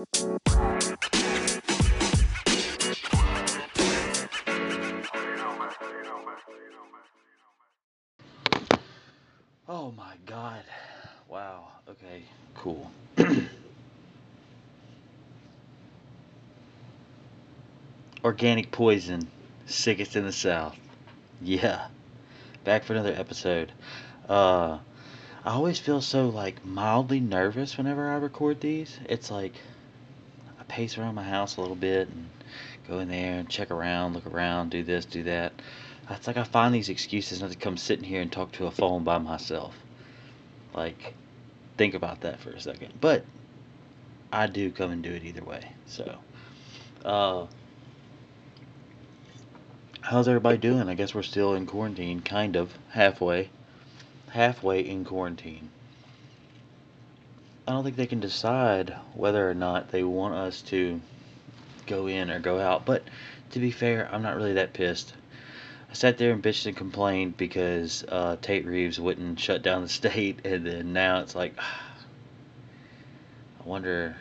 Oh my god. Wow. Okay, cool. Organic poison, sickest in the South. Yeah. Back for another episode. Uh I always feel so like mildly nervous whenever I record these. It's like pace around my house a little bit and go in there and check around, look around, do this, do that. It's like I find these excuses not to come sitting here and talk to a phone by myself. Like, think about that for a second. But I do come and do it either way. So, uh, how's everybody doing? I guess we're still in quarantine, kind of, halfway. Halfway in quarantine. I don't think they can decide whether or not they want us to go in or go out. But to be fair, I'm not really that pissed. I sat there and bitched and complained because uh, Tate Reeves wouldn't shut down the state, and then now it's like, I wonder,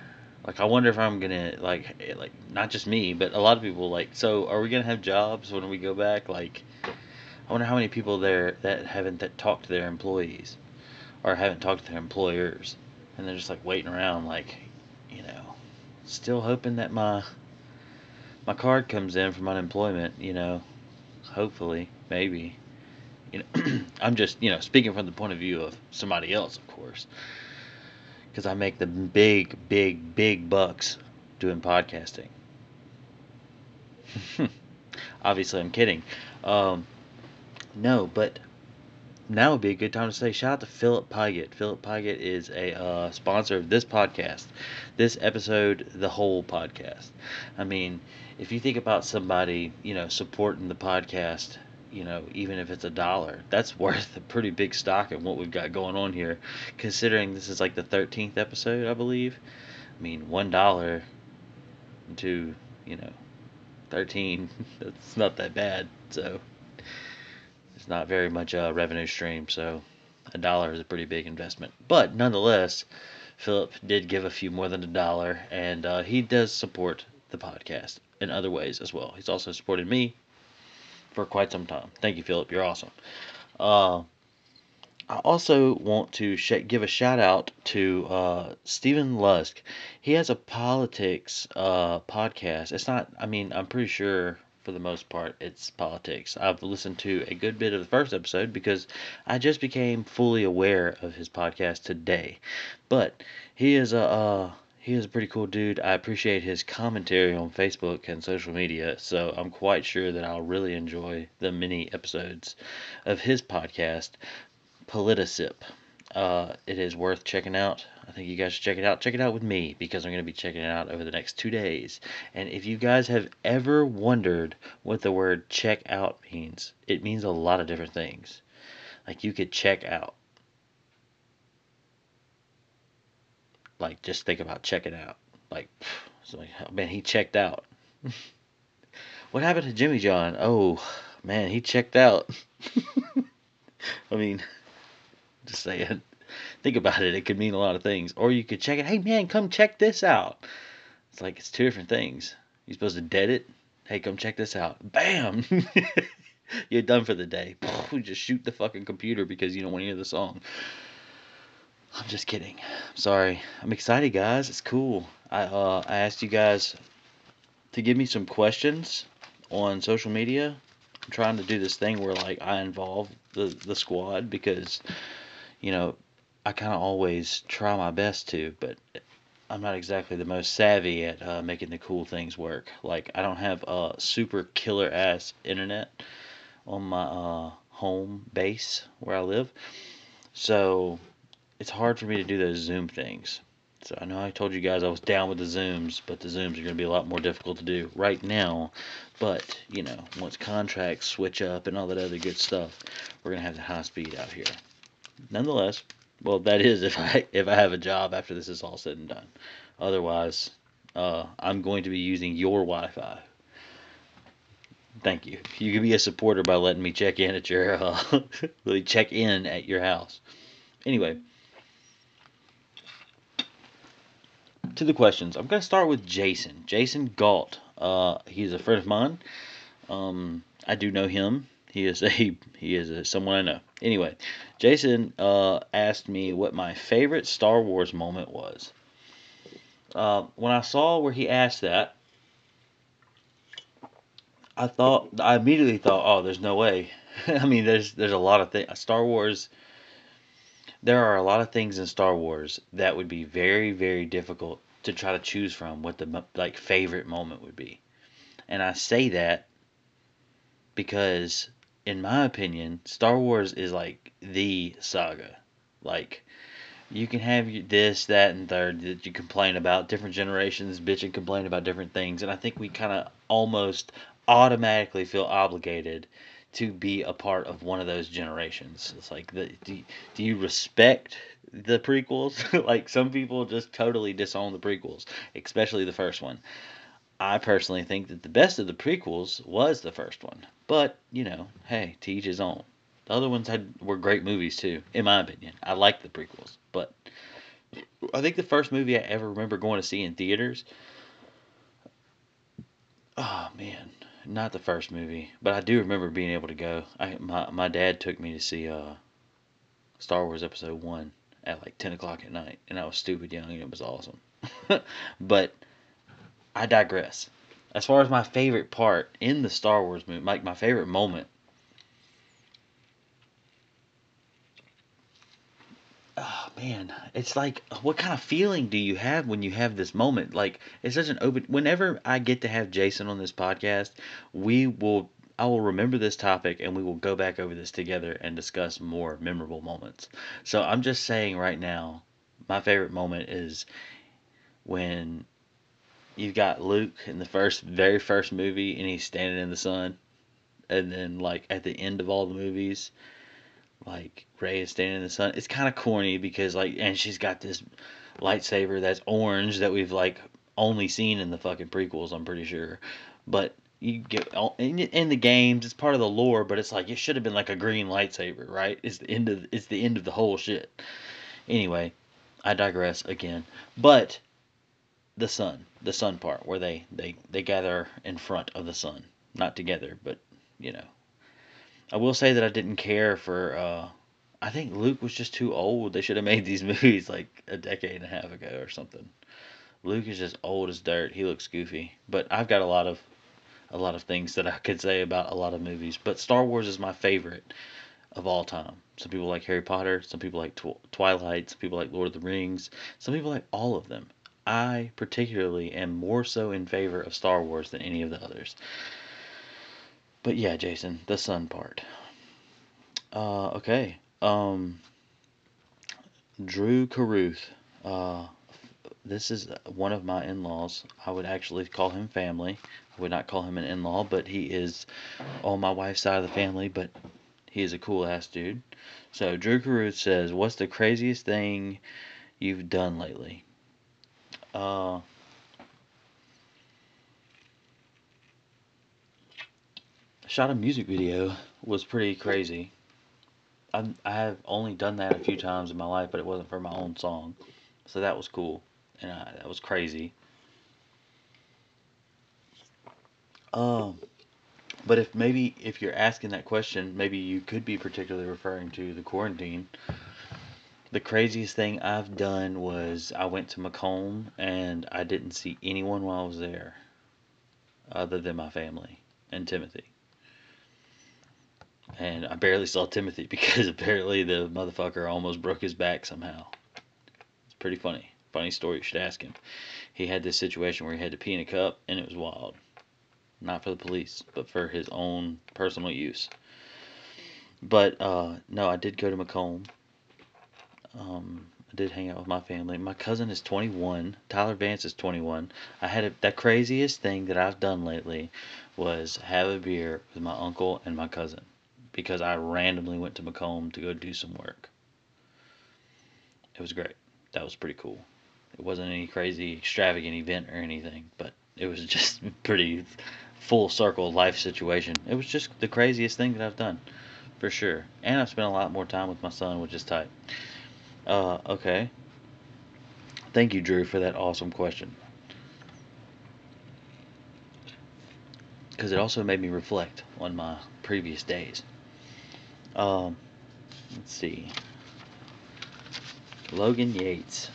like I wonder if I'm gonna like eh, like not just me, but a lot of people like. So are we gonna have jobs when we go back? Like, I wonder how many people there that haven't that talked to their employees, or haven't talked to their employers, and they're just like waiting around, like, you know, still hoping that my my card comes in from unemployment, you know, hopefully, maybe. You know, I'm just, you know, speaking from the point of view of somebody else, of course, because I make the big, big, big bucks doing podcasting. Obviously, I'm kidding. Um, no, but now would be a good time to say shout out to Philip Pygott. Philip Pygott is a uh, sponsor of this podcast, this episode, the whole podcast. I mean, if you think about somebody, you know, supporting the podcast, you know, even if it's a dollar, that's worth a pretty big stock in what we've got going on here. Considering this is like the 13th episode, I believe. I mean, one dollar to, you know, 13, that's not that bad. So it's not very much a revenue stream. So a dollar is a pretty big investment. But nonetheless, Philip did give a few more than a dollar, and uh, he does support the podcast in other ways as well. He's also supported me for quite some time. Thank you, Philip. You're awesome. Uh, I also want to sh- give a shout out to uh, Stephen Lusk. He has a politics uh, podcast. It's not, I mean, I'm pretty sure for the most part it's politics. I've listened to a good bit of the first episode because I just became fully aware of his podcast today. But he is a. Uh, he is a pretty cool dude. I appreciate his commentary on Facebook and social media, so I'm quite sure that I'll really enjoy the mini episodes of his podcast, Politicip. Uh, it is worth checking out. I think you guys should check it out. Check it out with me because I'm going to be checking it out over the next two days. And if you guys have ever wondered what the word check out means, it means a lot of different things. Like you could check out. Like just think about checking out. Like, like oh, man, he checked out. what happened to Jimmy John? Oh man, he checked out. I mean, just saying. Think about it. It could mean a lot of things. Or you could check it. Hey man, come check this out. It's like it's two different things. You're supposed to dead it. Hey, come check this out. Bam. You're done for the day. Just shoot the fucking computer because you don't want to hear the song. I'm just kidding. Sorry. I'm excited, guys. It's cool. I uh, I asked you guys to give me some questions on social media. I'm trying to do this thing where like I involve the the squad because you know I kind of always try my best to, but I'm not exactly the most savvy at uh, making the cool things work. Like I don't have a super killer ass internet on my uh, home base where I live, so it's hard for me to do those Zoom things. So I know I told you guys I was down with the Zooms, but the Zooms are going to be a lot more difficult to do right now. But, you know, once contracts switch up and all that other good stuff, we're going to have the high speed out here. Nonetheless, well, that is if I if I have a job after this is all said and done. Otherwise, uh, I'm going to be using your Wi-Fi. Thank you. You can be a supporter by letting me check in at your uh, really check in at your house. Anyway, to the questions. I'm gonna start with Jason. Jason Galt. Uh, he's a friend of mine. Um, I do know him. He is a he is a, someone I know. Anyway, Jason uh, asked me what my favorite Star Wars moment was. Uh, when I saw where he asked that, I thought I immediately thought, oh, there's no way. I mean, there's there's a lot of things. Star Wars. There are a lot of things in Star Wars that would be very very difficult to try to choose from what the like favorite moment would be, and I say that because in my opinion, Star Wars is like the saga. Like you can have this, that, and third that you complain about. Different generations bitch and complain about different things, and I think we kind of almost automatically feel obligated to be a part of one of those generations. It's like, the, do, do you respect the prequels? like some people just totally disown the prequels, especially the first one. I personally think that the best of the prequels was the first one. But, you know, hey, to each his own. The other ones had were great movies too, in my opinion. I like the prequels, but I think the first movie I ever remember going to see in theaters. Oh man, not the first movie, but I do remember being able to go. I my my dad took me to see uh Star Wars Episode One at like ten o'clock at night, and I was stupid young, and it was awesome. but I digress. As far as my favorite part in the Star Wars movie, like my favorite moment, oh man, it's like what kind of feeling do you have when you have this moment? Like it's such an open. Whenever I get to have Jason on this podcast, we will. I will remember this topic and we will go back over this together and discuss more memorable moments. So I'm just saying right now, my favorite moment is when you've got Luke in the first, very first movie, and he's standing in the sun, and then like at the end of all the movies, like Rey is standing in the sun. It's kind of corny because like, and she's got this lightsaber that's orange that we've like only seen in the fucking prequels. I'm pretty sure, but you get in, in the games it's part of the lore but it's like it should have been like a green lightsaber right it's the end of it's the end of the whole shit anyway i digress again but the sun, the sun part where they they they gather in front of the sun, not together, but you know. I will say that I didn't care for. Uh, I think Luke was just too old. They should have made these movies like a decade and a half ago or something. Luke is just old as dirt. He looks goofy. But I've got a lot of a lot of things that I could say about a lot of movies. But Star Wars is my favorite of all time. Some people like Harry Potter. Some people like Tw- Twilight. Some people like Lord of the Rings. Some people like all of them. I particularly am more so in favor of Star Wars than any of the others. But yeah, Jason, the sun part. Uh, okay. Um, Drew Caruth. Uh, this is one of my in-laws. I would actually call him family. I would not call him an in-law, but he is on my wife's side of the family. But he is a cool ass dude. So Drew Caruth says, "What's the craziest thing you've done lately?" Uh, shot a music video was pretty crazy. I I have only done that a few times in my life, but it wasn't for my own song, so that was cool and I, that was crazy. Um, but if maybe if you're asking that question, maybe you could be particularly referring to the quarantine the craziest thing I've done was I went to McComb and I didn't see anyone while I was there other than my family and Timothy. And I barely saw Timothy because apparently the motherfucker almost broke his back somehow. It's pretty funny. Funny story, you should ask him. He had this situation where he had to pee in a cup and it was wild. Not for the police, but for his own personal use. But uh, no, I did go to McComb um, I did hang out with my family. My cousin is 21. Tyler Vance is 21. I had a, the craziest thing that I've done lately was have a beer with my uncle and my cousin because I randomly went to McComb to go do some work. It was great. That was pretty cool. It wasn't any crazy extravagant event or anything, but it was just pretty full circle life situation. It was just the craziest thing that I've done, for sure. And I've spent a lot more time with my son, which is tight. Uh, okay. Thank you, Drew, for that awesome question. Because it also made me reflect on my previous days. Um, let's see. Logan Yates.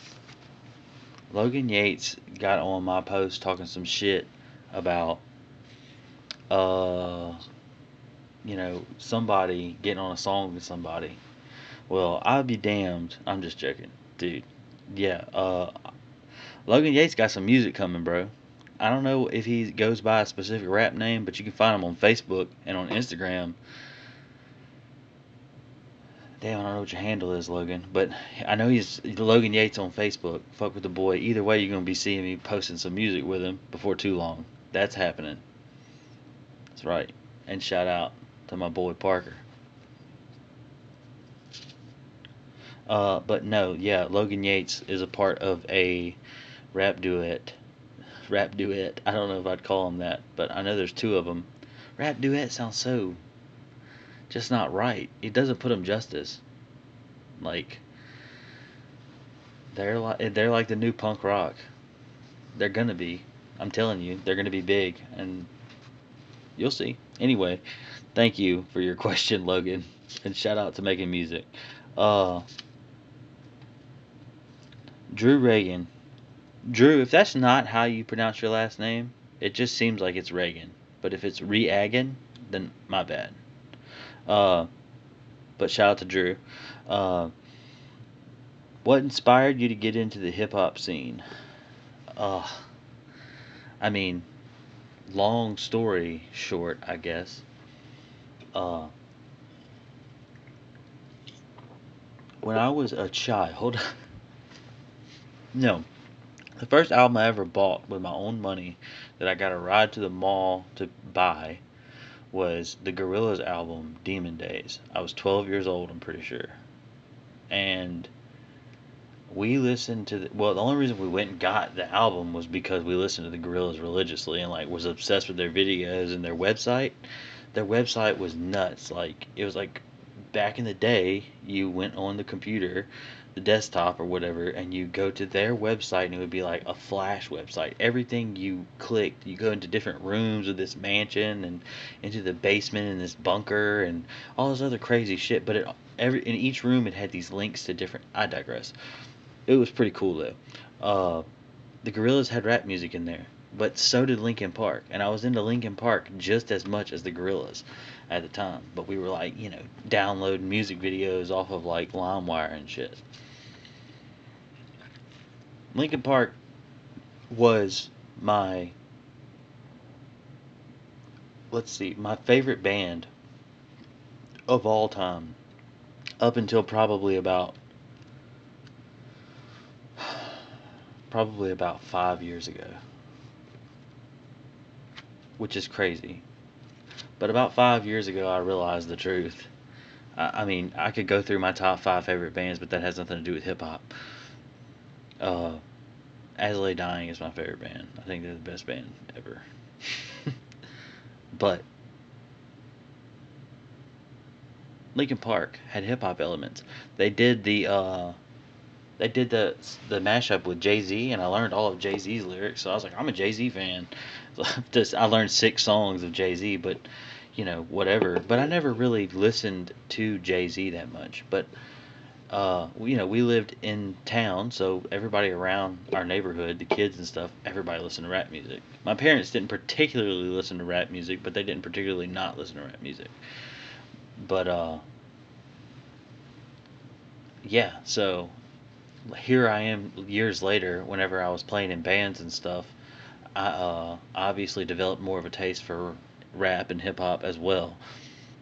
Logan Yates got on my post talking some shit about, uh, you know, somebody getting on a song with somebody. Well, I'll be damned. I'm just joking, dude. Yeah, uh, Logan Yates got some music coming, bro. I don't know if he goes by a specific rap name, but you can find him on Facebook and on Instagram. Damn, I don't know what your handle is, Logan, but I know he's Logan Yates on Facebook. Fuck with the boy. Either way, you're gonna be seeing me posting some music with him before too long. That's happening. That's right. And shout out to my boy Parker. Uh, but no, yeah, Logan Yates is a part of a rap duet. Rap duet. I don't know if I'd call him that, but I know there's two of them. Rap duet sounds so just not right. It doesn't put them justice. Like they're like they're like the new punk rock. They're gonna be. I'm telling you, they're gonna be big, and you'll see. Anyway, thank you for your question, Logan, and shout out to making music. Uh, Drew Reagan. Drew, if that's not how you pronounce your last name, it just seems like it's Reagan. But if it's Reagan, then my bad. Uh, but shout out to Drew. Uh, what inspired you to get into the hip hop scene? Uh, I mean, long story short, I guess. Uh, when I was a child, no, the first album I ever bought with my own money that I got a ride to the mall to buy was the Gorillaz album Demon Days. I was 12 years old, I'm pretty sure. And we listened to the, well the only reason we went and got the album was because we listened to the Gorillaz religiously and like was obsessed with their videos and their website. Their website was nuts. Like it was like back in the day, you went on the computer the desktop or whatever and you go to their website and it would be like a flash website everything you clicked you go into different rooms of this mansion and into the basement and this bunker and all this other crazy shit but it every in each room it had these links to different i digress it was pretty cool though uh the Gorillaz had rap music in there but so did Linkin Park, and I was into Linkin Park just as much as the Gorillaz at the time. But we were like, you know, downloading music videos off of like LimeWire and shit. Linkin Park was my let's see, my favorite band of all time up until probably about probably about 5 years ago. Which is crazy. But about 5 years ago I realized the truth. I, I mean, I could go through my top 5 favorite bands, but that has nothing to do with hip hop. Uh, Lay Dying is my favorite band. I think they're the best band ever. but Linkin Park had hip hop elements. They did the uh, they did the the mashup with Jay Z, and I learned all of Jay Z's lyrics. So I was like, I'm a Jay Z fan. Just I learned six songs of Jay Z, but you know whatever. But I never really listened to Jay Z that much. But uh, you know, we lived in town, so everybody around our neighborhood, the kids and stuff, everybody listened to rap music. My parents didn't particularly listen to rap music, but they didn't particularly not listen to rap music. But uh, yeah, so here I am years later. Whenever I was playing in bands and stuff, I uh, obviously developed more of a taste for rap and hip hop as well.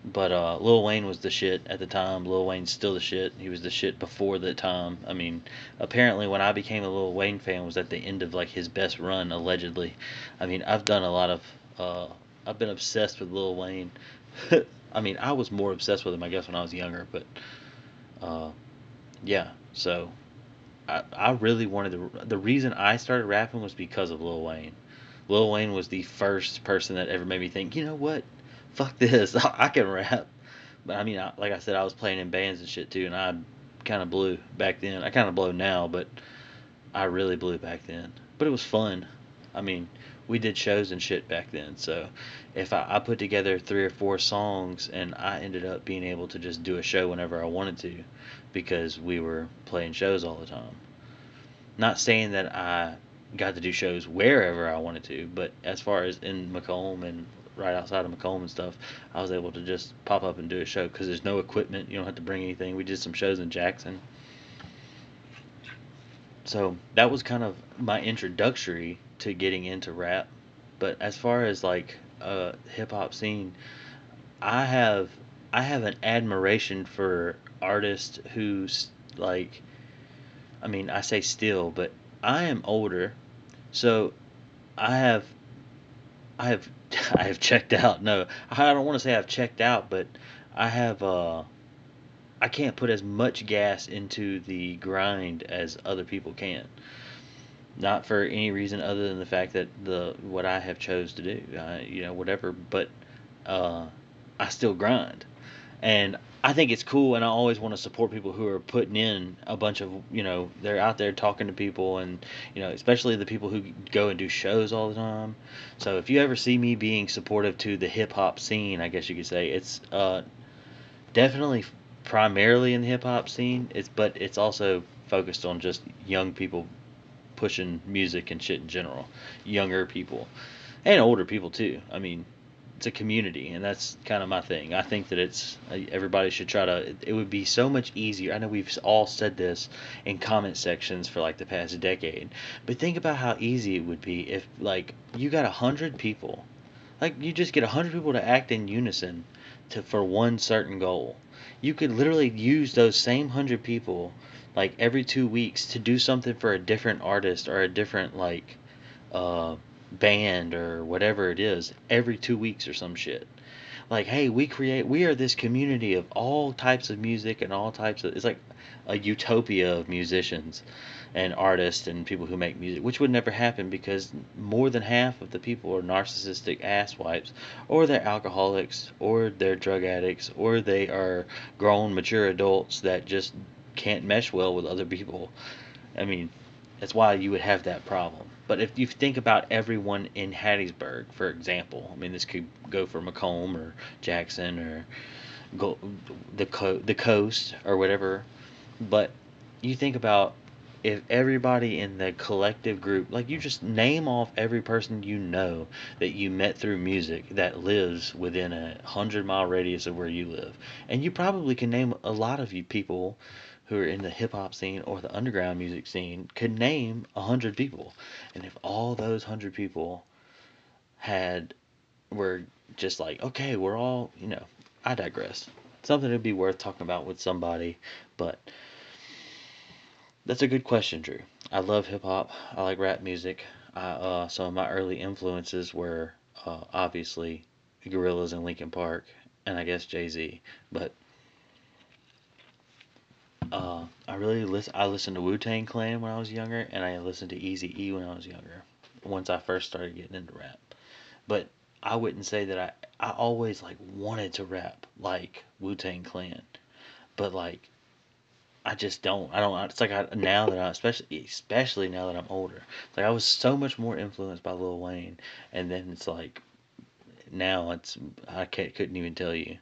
But uh, Lil Wayne was the shit at the time. Lil Wayne's still the shit. He was the shit before the time. I mean, apparently when I became a Lil Wayne fan was at the end of like his best run, allegedly. I mean, I've done a lot of. Uh, I've been obsessed with Lil Wayne. I mean, I was more obsessed with him, I guess, when I was younger. But uh, yeah, so I I really wanted to. The reason I started rapping was because of Lil Wayne. Lil Wayne was the first person that ever made me think, you know what? Fuck this, I can rap. But I mean, I, like I said, I was playing in bands and shit too, and I kind of blew back then. I kind of blow now, but I really blew back then, but it was fun. I mean, we did shows and shit back then. So if I, I put together three or four songs and I ended up being able to just do a show whenever I wanted to because we were playing shows all the time. Not saying that I got to do shows wherever I wanted to, but as far as in McComb and right outside of McComb and stuff, I was able to just pop up and do a show because there's no equipment. You don't have to bring anything. We did some shows in Jackson. So that was kind of my introductory to getting into rap. But as far as like a hip hop scene, I have I have an admiration for artists who's like I mean, I say still, but I am older. So I have I have I have checked out. No, I don't want to say I've checked out, but I have uh I can't put as much gas into the grind as other people can. Not for any reason other than the fact that the what I have chose to do, uh, you know, whatever. But uh, I still grind, and I think it's cool, and I always want to support people who are putting in a bunch of, you know, they're out there talking to people, and you know, especially the people who go and do shows all the time. So if you ever see me being supportive to the hip hop scene, I guess you could say it's uh, definitely primarily in the hip hop scene. It's but it's also focused on just young people pushing music and shit in general, younger people, and older people too. I mean, it's a community, and that's kind of my thing. I think that it's uh, everybody should try to. It would be so much easier. I know we've all said this in comment sections for like the past decade, but think about how easy it would be if like you got a hundred people, like you just get a hundred people to act in unison to for one certain goal you could literally use those same hundred people like every two weeks to do something for a different artist or a different like uh, band or whatever it is every two weeks or some shit like hey we create we are this community of all types of music and all types of it's like a utopia of musicians and artists and people who make music, which would never happen because more than half of the people are narcissistic asswipes, or they're alcoholics, or they're drug addicts, or they are grown, mature adults that just can't mesh well with other people. I mean, that's why you would have that problem. But if you think about everyone in Hattiesburg, for example, I mean, this could go for McComb or Jackson or go the co- the coast or whatever. But you think about if everybody in the collective group, like you just name off every person you know that you met through music that lives within a hundred mile radius of where you live, and you probably can name a lot of you people who are in the hip hop scene or the underground music scene could name a hundred people, and if all those hundred people had were just like okay, we're all you know, I digress. Something to be worth talking about with somebody, but that's a good question, Drew. I love hip hop. I like rap music. I, uh, some of my early influences were uh, obviously Gorillaz and Linkin Park, and I guess Jay Z. But uh, I really listen. I listened to Wu Tang Clan when I was younger, and I listened to Easy E when I was younger. Once I first started getting into rap, but I wouldn't say that I. I always like wanted to rap like Wu Tang Clan, but like I just don't. I don't. It's like I now that I especially especially now that I'm older. Like I was so much more influenced by Lil Wayne, and then it's like now it's I can't couldn't even tell you.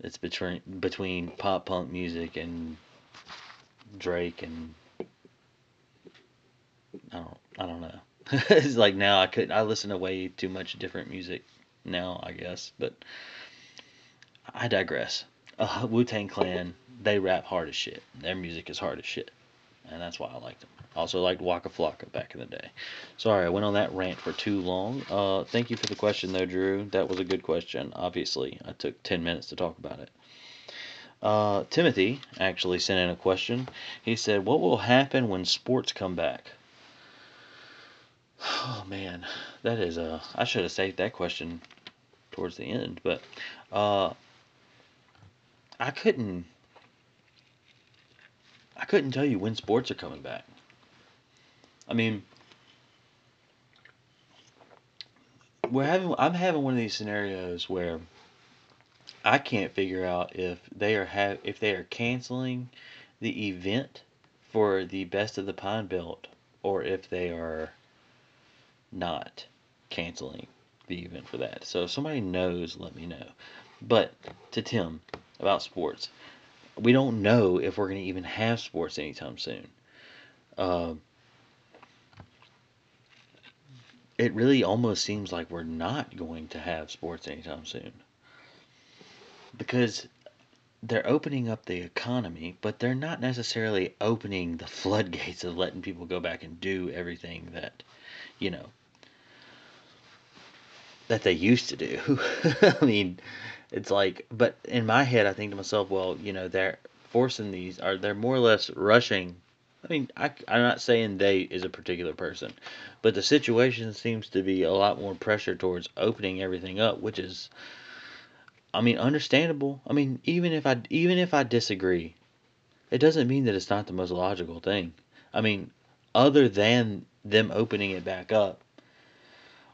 It's between between pop punk music and Drake and I don't I don't know. it's like now I could I listen to way too much different music now I guess, but I digress. Uh, Wu Tang Clan they rap hard as shit. Their music is hard as shit. And that's why I liked them. Also liked Waka Flocka back in the day. Sorry, I went on that rant for too long. Uh, thank you for the question, though, Drew. That was a good question. Obviously, I took 10 minutes to talk about it. Uh, Timothy actually sent in a question. He said, What will happen when sports come back? Oh, man. That is a. I should have saved that question towards the end, but uh, I couldn't I couldn't tell you when sports are coming back. I mean, we're having I'm having one of these scenarios where I can't figure out if they are have if they are canceling the event for the best of the Pine Belt or if they are not canceling the event for that. So if somebody knows, let me know. But to Tim about sports, we don't know if we're going to even have sports anytime soon. Uh, it really almost seems like we're not going to have sports anytime soon. Because they're opening up the economy, but they're not necessarily opening the floodgates of letting people go back and do everything that, you know, that they used to do. I mean, it's like, but in my head, I think to myself, well, you know, they're forcing these, are they're more or less rushing. I mean, I, I'm not saying they is a particular person, but the situation seems to be a lot more pressure towards opening everything up, which is, I mean, understandable. I mean, even if I even if I disagree, it doesn't mean that it's not the most logical thing. I mean, other than them opening it back up,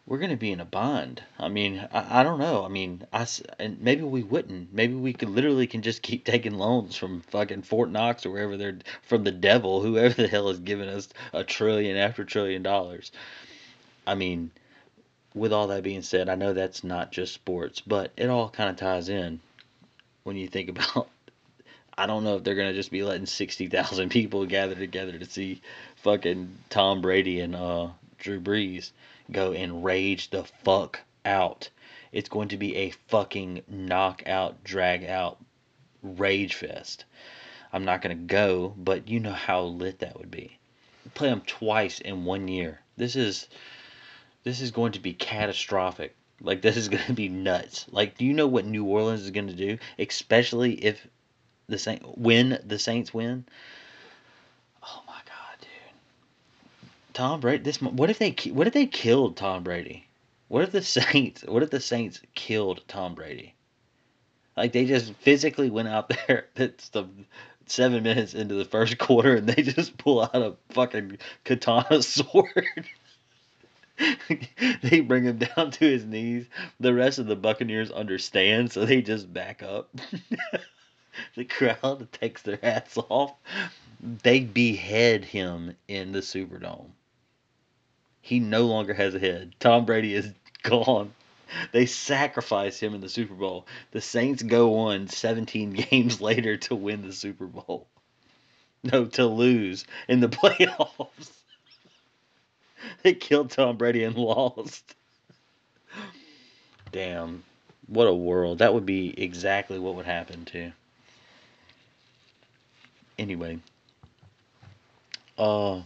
we're going to be in a bind. I mean, I, I don't know. I mean, I and maybe we wouldn't. Maybe we could literally can just keep taking loans from fucking Fort Knox or wherever they're from the devil, whoever the hell is giving us a trillion after trillion dollars. I mean, with all that being said, I know that's not just sports, but it all kind of ties in when you think about. I don't know if they're gonna just be letting sixty thousand people gather together to see fucking Tom Brady and uh, Drew Brees go and rage the fuck out. It's going to be a fucking knockout, drag out rage fest. I'm not going to go, but you know how lit that would be. Play them twice in one year. This is this is going to be catastrophic. Like this is going to be nuts. Like do you know what New Orleans is going to do, especially if the Saints win the Saints win? Tom Brady. This what if they what if they killed Tom Brady? What if the Saints? What if the Saints killed Tom Brady? Like they just physically went out there. It's the seven minutes into the first quarter, and they just pull out a fucking katana sword. they bring him down to his knees. The rest of the Buccaneers understand, so they just back up. the crowd takes their hats off. They behead him in the Superdome. He no longer has a head. Tom Brady is gone. They sacrifice him in the Super Bowl. The Saints go on 17 games later to win the Super Bowl. No, to lose in the playoffs. they killed Tom Brady and lost. Damn. What a world. That would be exactly what would happen, to. Anyway. Uh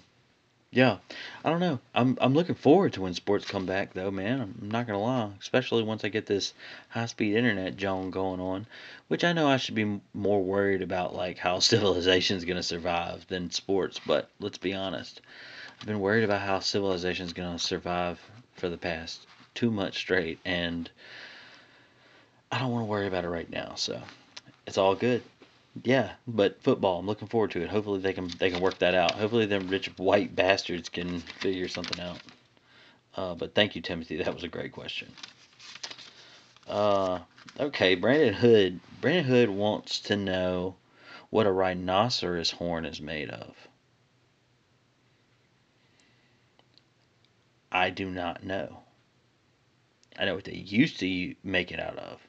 yeah, I don't know. I'm I'm looking forward to when sports come back though, man. I'm not gonna lie, especially once I get this high speed internet Joan going on, which I know I should be more worried about like how civilization's gonna survive than sports. But let's be honest, I've been worried about how civilization's gonna survive for the past two months straight, and I don't want to worry about it right now. So it's all good. Yeah, but football, I'm looking forward to it. Hopefully they can they can work that out. Hopefully them rich white bastards can figure something out. Uh, but thank you, Timothy. That was a great question. Uh, okay, Brandon Hood. Brandon Hood wants to know what a rhinoceros horn is made of. I do not know. I know what they used to make it out of.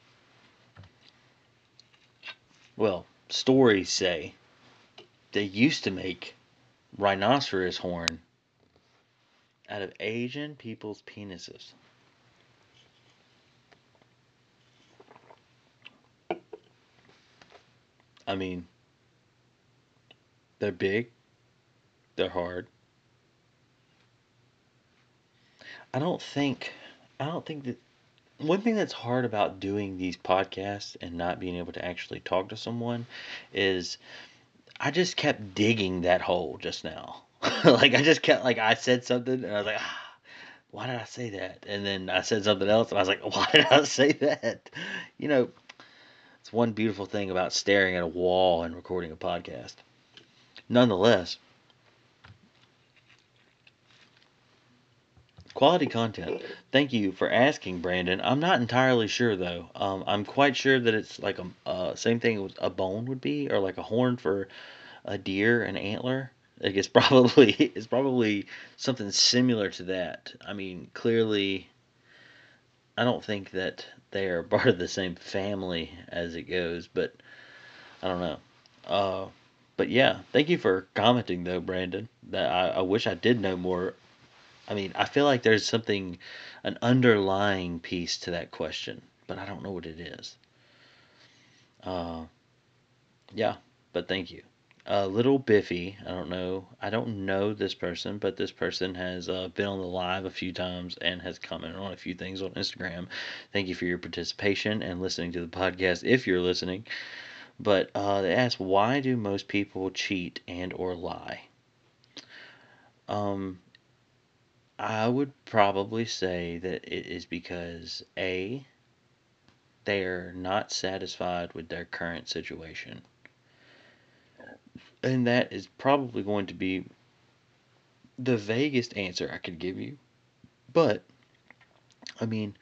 Well, stories say they used to make rhinoceros horn out of Asian people's penises. I mean, they're big, they're hard. I don't think I don't think that one thing that's hard about doing these podcasts and not being able to actually talk to someone is I just kept digging that hole just now. like I just kept like I said something and I was like, ah, why did I say that? And then I said something else and I was like, why did I say that? You know, it's one beautiful thing about staring at a wall and recording a podcast. Nonetheless, Quality content. Thank you for asking, Brandon. I'm not entirely sure though. Um, I'm quite sure that it's like a uh, same thing a bone would be, or like a horn for a deer, an antler. Like it's probably it's probably something similar to that. I mean, clearly, I don't think that they are part of the same family as it goes, but I don't know. Uh, but yeah, thank you for commenting though, Brandon. That I, I wish I did know more. I mean, I feel like there's something, an underlying piece to that question, but I don't know what it is. Uh, yeah, but thank you. Uh, Little Biffy, I don't know. I don't know this person, but this person has uh, been on the live a few times and has commented on a few things on Instagram. Thank you for your participation and listening to the podcast if you're listening. But uh, they asked, why do most people cheat and or lie? Um, I would probably say that it is because a they are not satisfied with their current situation. And that is probably going to be the vaguest answer I could give you. But I mean,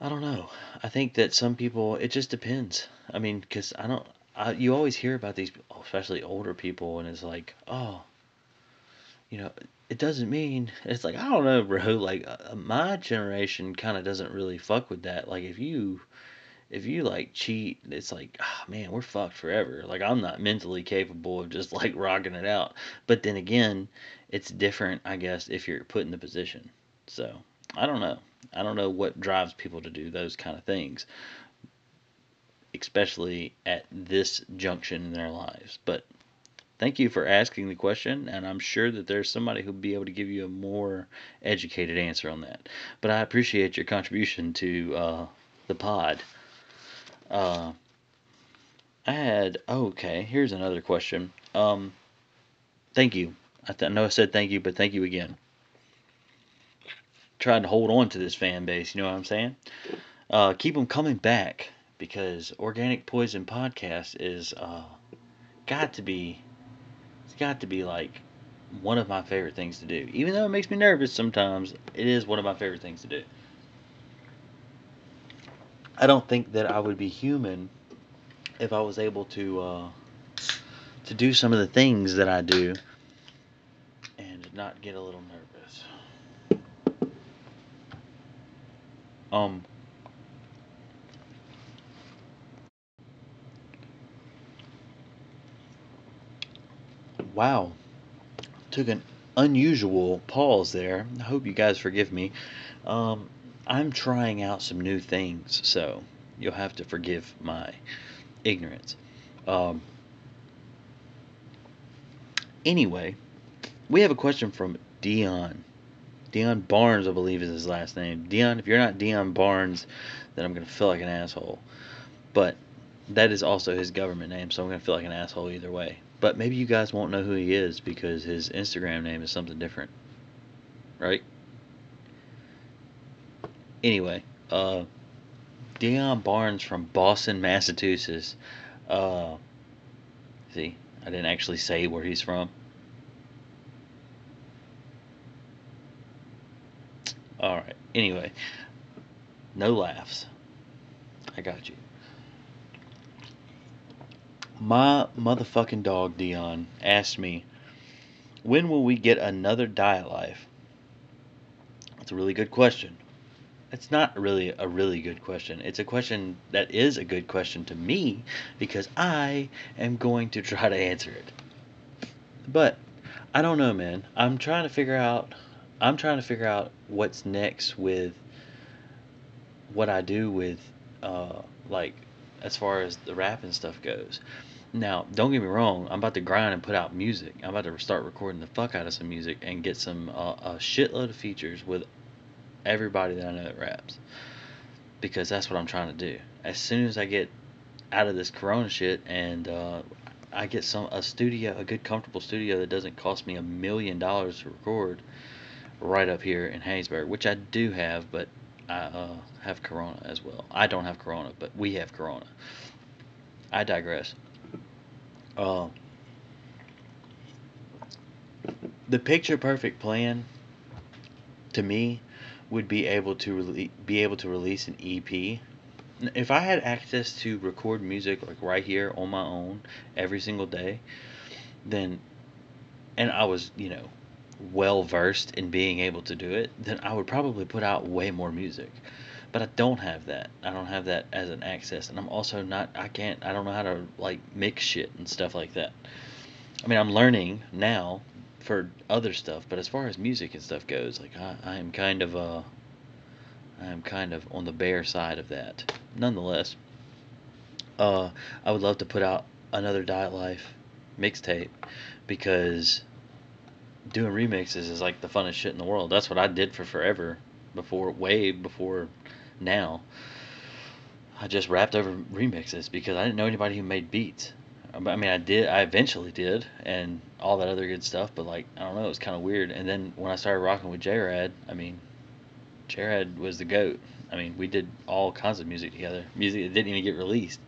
I don't know. I think that some people, it just depends. I mean, because I don't, I, you always hear about these, especially older people, and it's like, oh, you know, it doesn't mean, it's like, I don't know, bro. Like, uh, my generation kind of doesn't really fuck with that. Like, if you, if you like cheat, it's like, oh, man, we're fucked forever. Like, I'm not mentally capable of just like rocking it out. But then again, it's different, I guess, if you're put in the position. So, I don't know. I don't know what drives people to do those kind of things, especially at this junction in their lives. But thank you for asking the question, and I'm sure that there's somebody who'll be able to give you a more educated answer on that. But I appreciate your contribution to uh, the pod. Uh, I had okay. Here's another question. Um, thank you. I, th- I know I said thank you, but thank you again trying to hold on to this fan base. You know what I'm saying? Uh, keep them coming back because Organic Poison Podcast is uh, got to be got to be like one of my favorite things to do. Even though it makes me nervous sometimes, it is one of my favorite things to do. I don't think that I would be human if I was able to uh, to do some of the things that I do and not get a little nervous. Um, wow, took an unusual pause there. I hope you guys forgive me. Um, I'm trying out some new things, so you'll have to forgive my ignorance. Um, anyway, we have a question from Dion. Dion Barnes, I believe, is his last name. Dion, if you're not Dion Barnes, then I'm gonna feel like an asshole. But that is also his government name, so I'm gonna feel like an asshole either way. But maybe you guys won't know who he is because his Instagram name is something different, right? Anyway, uh, Dion Barnes from Boston, Massachusetts. Uh, see, I didn't actually say where he's from. All right. Anyway, no laughs. I got you. My motherfucking dog Dion asked me, "When will we get another Diet Life?" That's a really good question. It's not really a really good question. It's a question that is a good question to me because I am going to try to answer it. But I don't know, man. I'm trying to figure out I'm trying to figure out what's next with what I do with uh like as far as the rap and stuff goes. Now, don't get me wrong, I'm about to grind and put out music. I'm about to start recording the fuck out of some music and get some uh, a shitload of features with everybody that I know that raps. Because that's what I'm trying to do. As soon as I get out of this corona shit and uh, I get some a studio, a good comfortable studio that doesn't cost me a million dollars to record right up here in Hattiesburg, which I do have, but I uh, have corona as well. I don't have corona, but we have corona. I digress. Uh, the picture perfect plan to me would be able to rele- be able to release an EP. If I had access to record music like right here on my own every single day, then and I was, you know, well versed in being able to do it, then I would probably put out way more music. But I don't have that. I don't have that as an access, and I'm also not. I can't. I don't know how to like mix shit and stuff like that. I mean, I'm learning now for other stuff, but as far as music and stuff goes, like I, I am kind of uh, I am kind of on the bare side of that. Nonetheless, uh, I would love to put out another Diet Life mixtape because doing remixes is like the funnest shit in the world. That's what I did for forever before, way before now. I just rapped over remixes because I didn't know anybody who made beats. I mean, I did. I eventually did, and all that other good stuff. But like, I don't know, it was kind of weird. And then when I started rocking with J-Rad, I mean, J-Rad was the goat. I mean, we did all kinds of music together. Music that didn't even get released.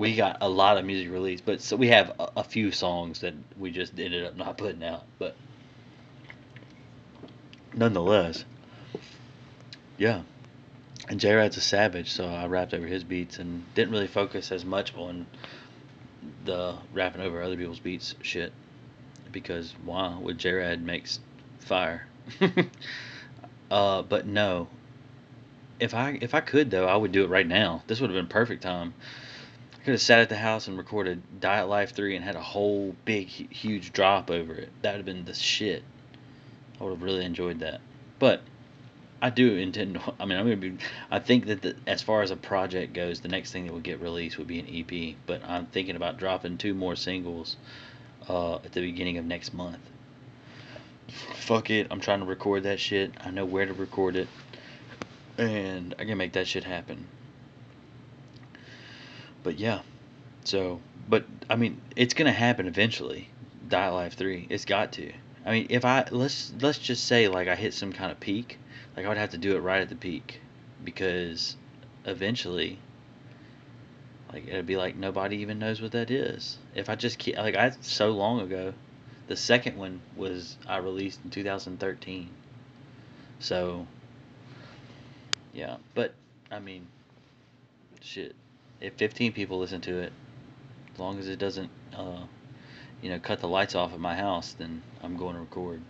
We got a lot of music released, but so we have a, a few songs that we just ended up not putting out. But nonetheless, yeah. And J-Rad's a savage, so I rapped over his beats and didn't really focus as much on the rapping over other people's beats shit because wow, what J-Rad makes fire. uh, but no, if I if I could though, I would do it right now. This would have been perfect time. I could have sat at the house and recorded Diet Life 3 and had a whole big huge drop over it. That would have been the shit. I would have really enjoyed that. But I do intend. To, I mean, I'm gonna be. I think that the, as far as a project goes, the next thing that would get released would be an EP. But I'm thinking about dropping two more singles uh, at the beginning of next month. Fuck it, I'm trying to record that shit. I know where to record it, and I can make that shit happen. But yeah, so but I mean, it's gonna happen eventually. Diet Life Three, it's got to. I mean, if I let's let's just say like I hit some kind of peak like I would have to do it right at the peak because eventually like it'd be like nobody even knows what that is. If I just keep like I so long ago, the second one was I released in 2013. So yeah, but I mean shit. If 15 people listen to it, as long as it doesn't uh you know cut the lights off at my house, then I'm going to record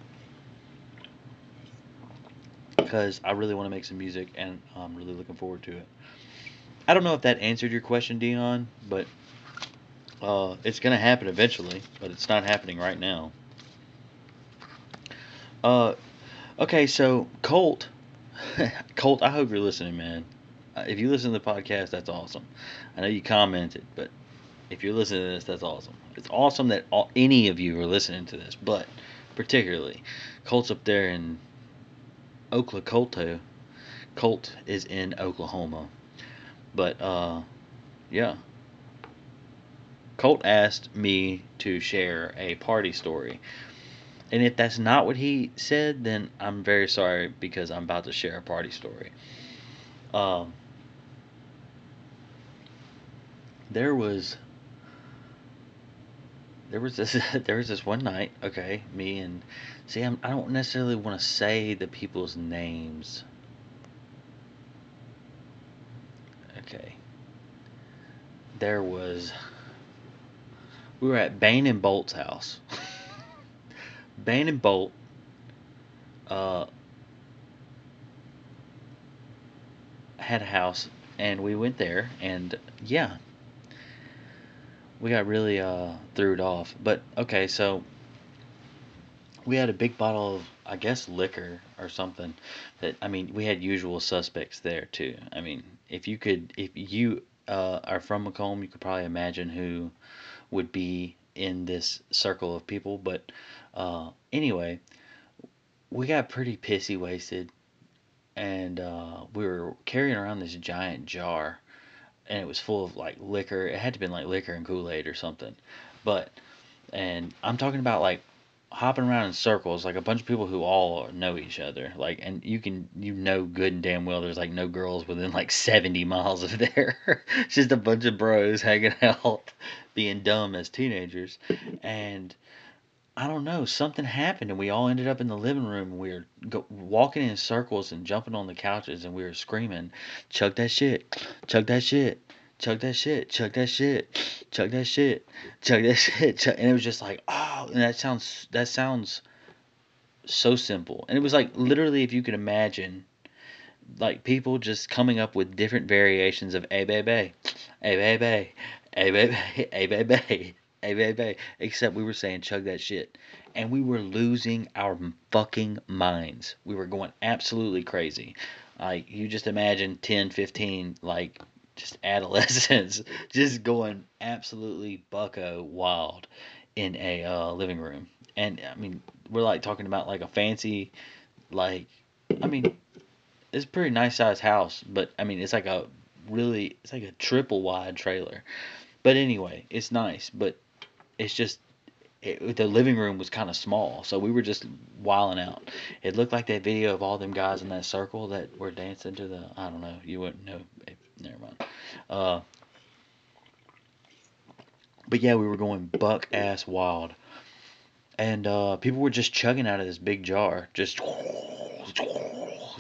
because I really want to make some music and I'm really looking forward to it. I don't know if that answered your question, Dion, but uh, it's going to happen eventually, but it's not happening right now. Uh, okay, so Colt, Colt, I hope you're listening, man. If you listen to the podcast, that's awesome. I know you commented, but if you're listening to this, that's awesome. It's awesome that all, any of you are listening to this, but particularly Colt's up there in Oklahoma. Colt is in Oklahoma. But uh yeah. Colt asked me to share a party story. And if that's not what he said, then I'm very sorry because I'm about to share a party story. Um there was there was this there was this one night okay me and see I'm, i do not necessarily want to say the people's names. Okay. There was we were at Bain and Bolt's house. Bain and Bolt uh, had a house and we went there and yeah we got really uh, threw it off. But okay, so we had a big bottle of I guess liquor or something. That I mean, we had usual suspects there too. I mean, if you could, if you uh, are from McComb, you could probably imagine who would be in this circle of people. But uh, anyway, we got pretty pissy wasted, and uh, we were carrying around this giant jar and it was full of like liquor. It had to been like liquor and Kool Aid or something. But and I'm talking about like hopping around in circles, like a bunch of people who all know each other. Like and you can you know good and damn well there's like no girls within like 70 miles of there. it's just a bunch of bros hanging out, being dumb as teenagers, and I don't know, something happened and we all ended up in the living room. We were go- walking in circles and jumping on the couches and we were screaming, chug that shit, chug that shit, chug that shit, chug that shit, chug that shit, chug that shit, chug, and it was just like, oh, and that sounds that sounds so simple, and it was like literally if you could imagine, like people just coming up with different variations of a baby, a baby, a baby, a baby, a baby, except we were saying chug that shit, and we were losing our fucking minds. We were going absolutely crazy. Like you just imagine 10, 15 like just adolescents just going absolutely bucko wild in a uh, living room. And I mean, we're like talking about like a fancy, like, I mean, it's a pretty nice sized house, but I mean, it's like a really, it's like a triple wide trailer. But anyway, it's nice, but it's just it, the living room was kind of small, so we were just wiling out. It looked like that video of all them guys in that circle that were dancing to the I don't know, you wouldn't know. Never mind. Uh, but yeah, we were going buck ass wild, and uh, people were just chugging out of this big jar, just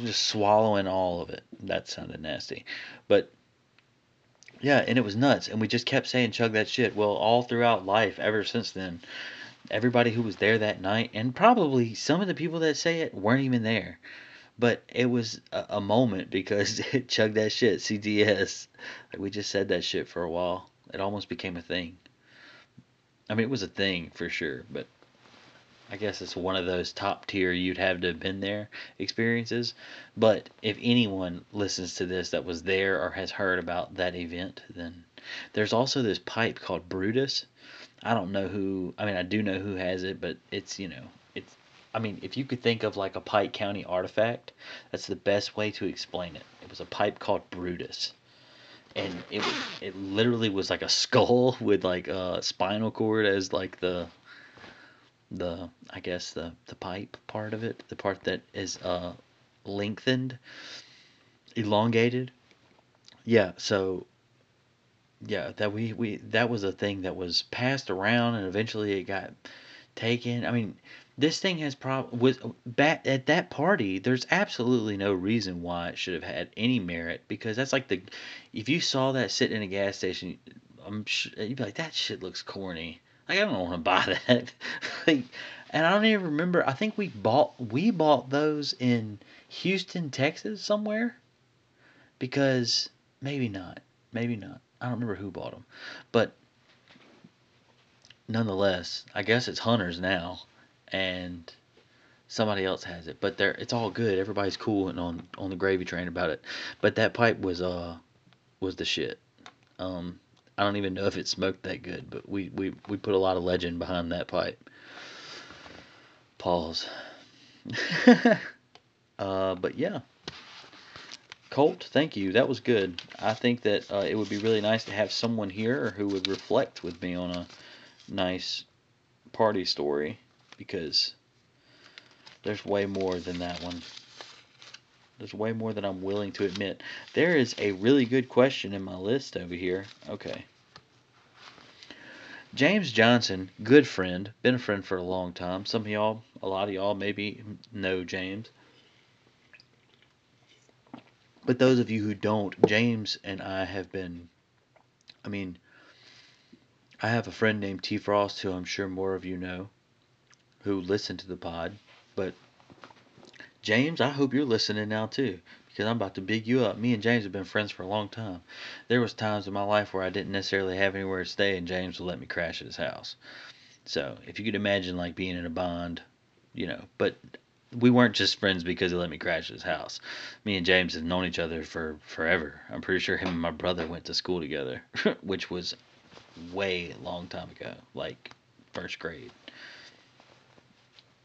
just swallowing all of it. That sounded nasty, but yeah, and it was nuts. And we just kept saying chug that shit. Well, all throughout life, ever since then, everybody who was there that night, and probably some of the people that say it weren't even there. But it was a, a moment because it chugged that shit, CDS. Like we just said that shit for a while. It almost became a thing. I mean, it was a thing for sure, but I guess it's one of those top tier you'd have to have been there experiences. But if anyone listens to this that was there or has heard about that event, then there's also this pipe called Brutus. I don't know who. I mean, I do know who has it, but it's you know, it's. I mean, if you could think of like a Pike County artifact, that's the best way to explain it. It was a pipe called Brutus and it it literally was like a skull with like a spinal cord as like the the I guess the the pipe part of it, the part that is uh lengthened, elongated. Yeah, so yeah, that we we that was a thing that was passed around and eventually it got taken. I mean, this thing has prob was back at that party. There's absolutely no reason why it should have had any merit because that's like the if you saw that sitting in a gas station, I'm sure, you'd be like that shit looks corny. Like I don't want to buy that. like, and I don't even remember. I think we bought we bought those in Houston, Texas, somewhere. Because maybe not, maybe not. I don't remember who bought them, but nonetheless, I guess it's Hunter's now, and somebody else has it. But they're it's all good. Everybody's cool and on on the gravy train about it. But that pipe was uh was the shit. Um, I don't even know if it smoked that good, but we, we, we put a lot of legend behind that pipe. Pause. uh, but yeah. Colt, thank you. That was good. I think that uh, it would be really nice to have someone here who would reflect with me on a nice party story because there's way more than that one. There's way more than I'm willing to admit. There is a really good question in my list over here. Okay. James Johnson, good friend, been a friend for a long time. Some of y'all, a lot of y'all maybe know James. But those of you who don't, James and I have been, I mean, I have a friend named T Frost who I'm sure more of you know who listen to the pod. But James, I hope you're listening now too, because I'm about to big you up. Me and James have been friends for a long time. There was times in my life where I didn't necessarily have anywhere to stay, and James would let me crash at his house. So if you could imagine like being in a bond, you know, but we weren't just friends because he let me crash at his house. Me and James have known each other for forever. I'm pretty sure him and my brother went to school together, which was way long time ago, like first grade.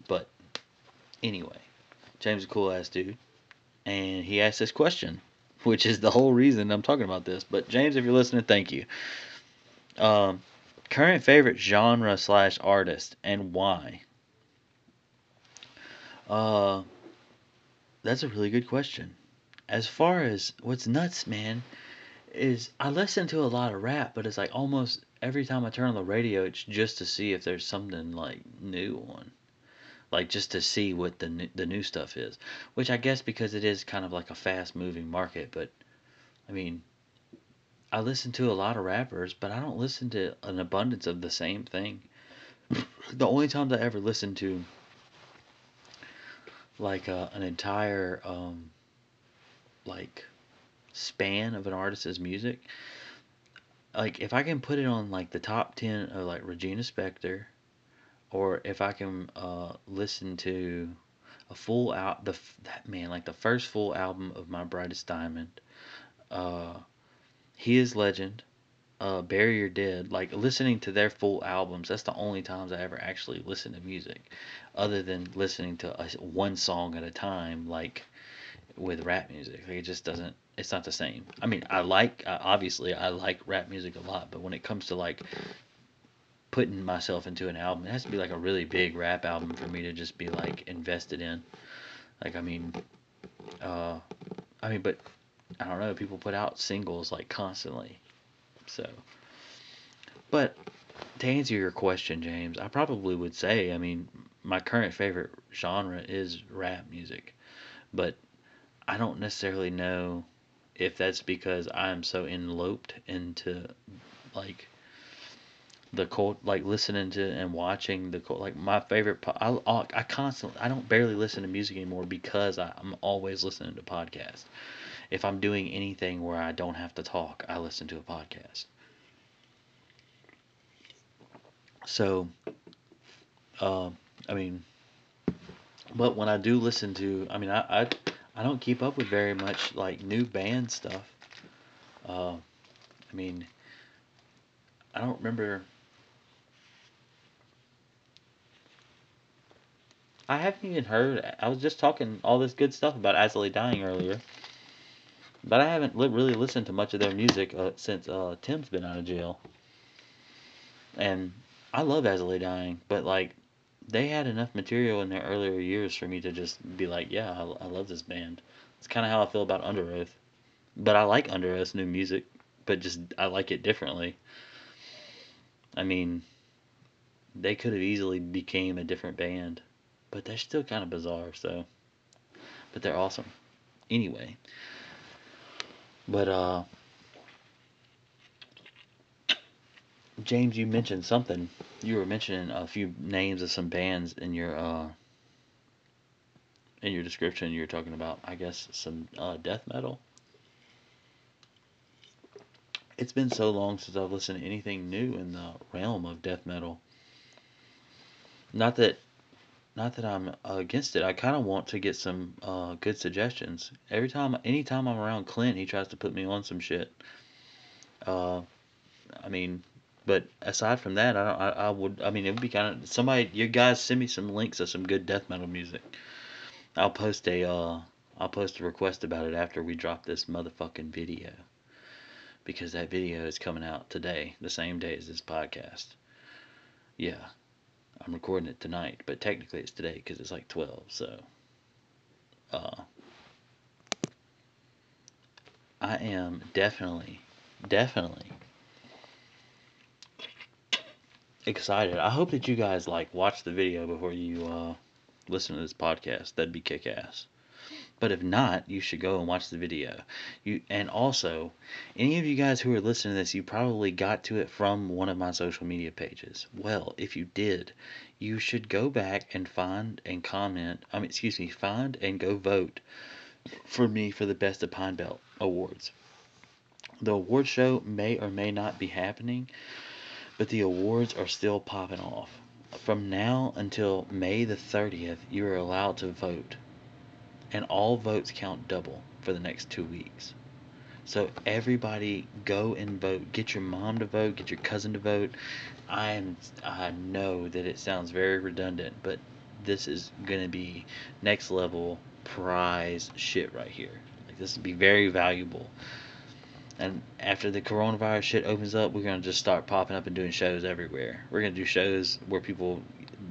But anyway, James is a cool ass dude. And he asked this question, which is the whole reason I'm talking about this. But James, if you're listening, thank you. Um, current favorite genre slash artist and why? Uh, that's a really good question. As far as what's nuts, man, is I listen to a lot of rap, but it's like almost every time I turn on the radio, it's just to see if there's something like new on like just to see what the new, the new stuff is. Which I guess because it is kind of like a fast moving market, but I mean, I listen to a lot of rappers, but I don't listen to an abundance of the same thing. the only times I ever listen to like uh, an entire um, like span of an artist's music, like if I can put it on like the top ten of like Regina Spektor, or if I can uh, listen to a full out the that man like the first full album of My Brightest Diamond, uh, He Is Legend, uh, Your Dead, like listening to their full albums, that's the only times I ever actually listen to music, other than listening to a, one song at a time, like with rap music. Like it just doesn't. It's not the same. I mean, I like obviously I like rap music a lot, but when it comes to like putting myself into an album, it has to be like a really big rap album for me to just be like invested in. Like I mean, uh, I mean, but I don't know. People put out singles like constantly, so. But to answer your question, James, I probably would say, I mean, my current favorite genre is rap music, but I don't necessarily know if that's because I'm so enloped into like the cult, like listening to and watching the cult, like my favorite. Po- I I constantly I don't barely listen to music anymore because I, I'm always listening to podcasts. If I'm doing anything where I don't have to talk, I listen to a podcast. So, uh, I mean, but when I do listen to, I mean, I, I I don't keep up with very much like new band stuff. Uh, I mean, I don't remember. I haven't even heard. I was just talking all this good stuff about Lay Dying earlier, but I haven't li- really listened to much of their music uh, since uh, Tim's been out of jail. And I love Lay Dying, but like they had enough material in their earlier years for me to just be like, yeah, I, I love this band. It's kind of how I feel about Underoath. But I like Underoath's new music, but just I like it differently. I mean, they could have easily became a different band, but they're still kind of bizarre. So, but they're awesome. Anyway, but uh, James, you mentioned something. You were mentioning a few names of some bands in your uh, in your description. You were talking about, I guess, some uh, death metal. It's been so long since I've listened to anything new in the realm of death metal. Not that, not that I'm against it. I kind of want to get some uh, good suggestions. Every time, anytime I'm around Clint, he tries to put me on some shit. Uh, I mean, but aside from that, I don't. I, I would. I mean, it would be kind of somebody. You guys send me some links of some good death metal music. I'll post a. Uh, I'll post a request about it after we drop this motherfucking video. Because that video is coming out today, the same day as this podcast. Yeah, I'm recording it tonight, but technically it's today because it's like 12. So, uh, I am definitely, definitely excited. I hope that you guys like watch the video before you uh, listen to this podcast. That'd be kick ass. But if not, you should go and watch the video. You and also, any of you guys who are listening to this, you probably got to it from one of my social media pages. Well, if you did, you should go back and find and comment. I mean, excuse me, find and go vote for me for the Best of Pine Belt Awards. The award show may or may not be happening, but the awards are still popping off. From now until May the 30th, you are allowed to vote, and all votes count double for the next two weeks. So everybody go and vote. Get your mom to vote. Get your cousin to vote. I am. I know that it sounds very redundant, but this is gonna be next level prize shit right here. Like this would be very valuable. And after the coronavirus shit opens up, we're gonna just start popping up and doing shows everywhere. We're gonna do shows where people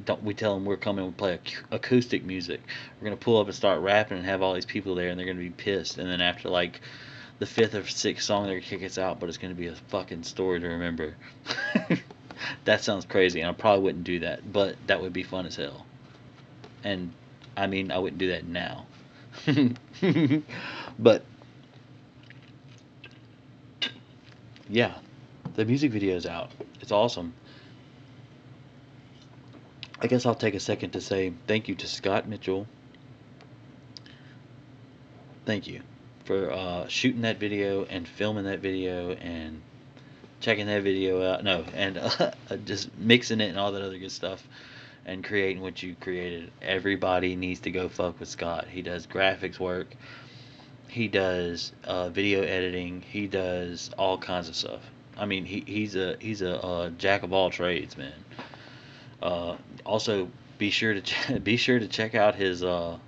don't. We tell them we're coming and play acoustic music. We're gonna pull up and start rapping and have all these people there, and they're gonna be pissed. And then after like the fifth or sixth song, they're gonna kick us out, but it's gonna be a fucking story to remember. that sounds crazy, and I probably wouldn't do that, but that would be fun as hell. And I mean, I wouldn't do that now. but yeah, the music video is out. It's awesome. I guess I'll take a second to say thank you to Scott Mitchell. Thank you for uh, shooting that video and filming that video and checking that video out. No, and uh, just mixing it and all that other good stuff and creating what you created. Everybody needs to go fuck with Scott. He does graphics work. He does uh, video editing. He does all kinds of stuff. I mean, he, he's a he's a, uh, jack of all trades, man. Uh, also, be sure to ch- be sure to check out his uh